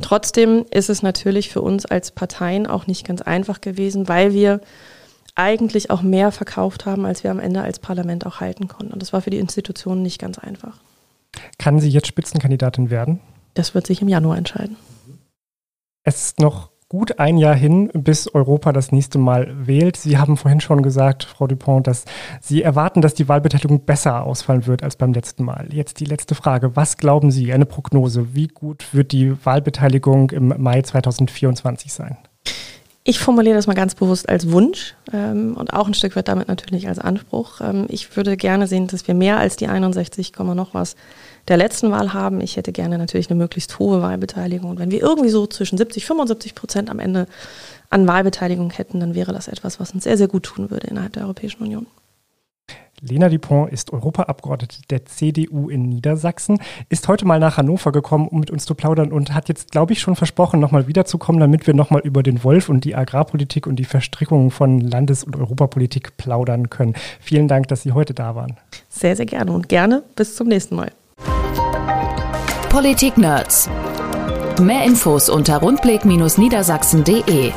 Trotzdem ist es natürlich für uns als Parteien auch nicht ganz einfach gewesen, weil wir eigentlich auch mehr verkauft haben, als wir am Ende als Parlament auch halten konnten. Und das war für die Institutionen nicht ganz einfach. Kann sie jetzt Spitzenkandidatin werden? Das wird sich im Januar entscheiden. Es ist noch gut ein Jahr hin, bis Europa das nächste Mal wählt. Sie haben vorhin schon gesagt, Frau Dupont, dass Sie erwarten, dass die Wahlbeteiligung besser ausfallen wird als beim letzten Mal. Jetzt die letzte Frage. Was glauben Sie, eine Prognose? Wie gut wird die Wahlbeteiligung im Mai 2024 sein? Ich formuliere das mal ganz bewusst als Wunsch ähm, und auch ein Stück weit damit natürlich als Anspruch. Ähm, ich würde gerne sehen, dass wir mehr als die 61, noch was der letzten Wahl haben. Ich hätte gerne natürlich eine möglichst hohe Wahlbeteiligung. Und wenn wir irgendwie so zwischen 70, 75 Prozent am Ende an Wahlbeteiligung hätten, dann wäre das etwas, was uns sehr, sehr gut tun würde innerhalb der Europäischen Union. Lena Dupont ist Europaabgeordnete der CDU in Niedersachsen, ist heute mal nach Hannover gekommen, um mit uns zu plaudern und hat jetzt, glaube ich, schon versprochen, nochmal wiederzukommen, damit wir nochmal über den Wolf und die Agrarpolitik und die Verstrickungen von Landes- und Europapolitik plaudern können. Vielen Dank, dass Sie heute da waren. Sehr, sehr gerne und gerne bis zum nächsten Mal. Politik Nerds. Mehr Infos unter rundblick-niedersachsen.de.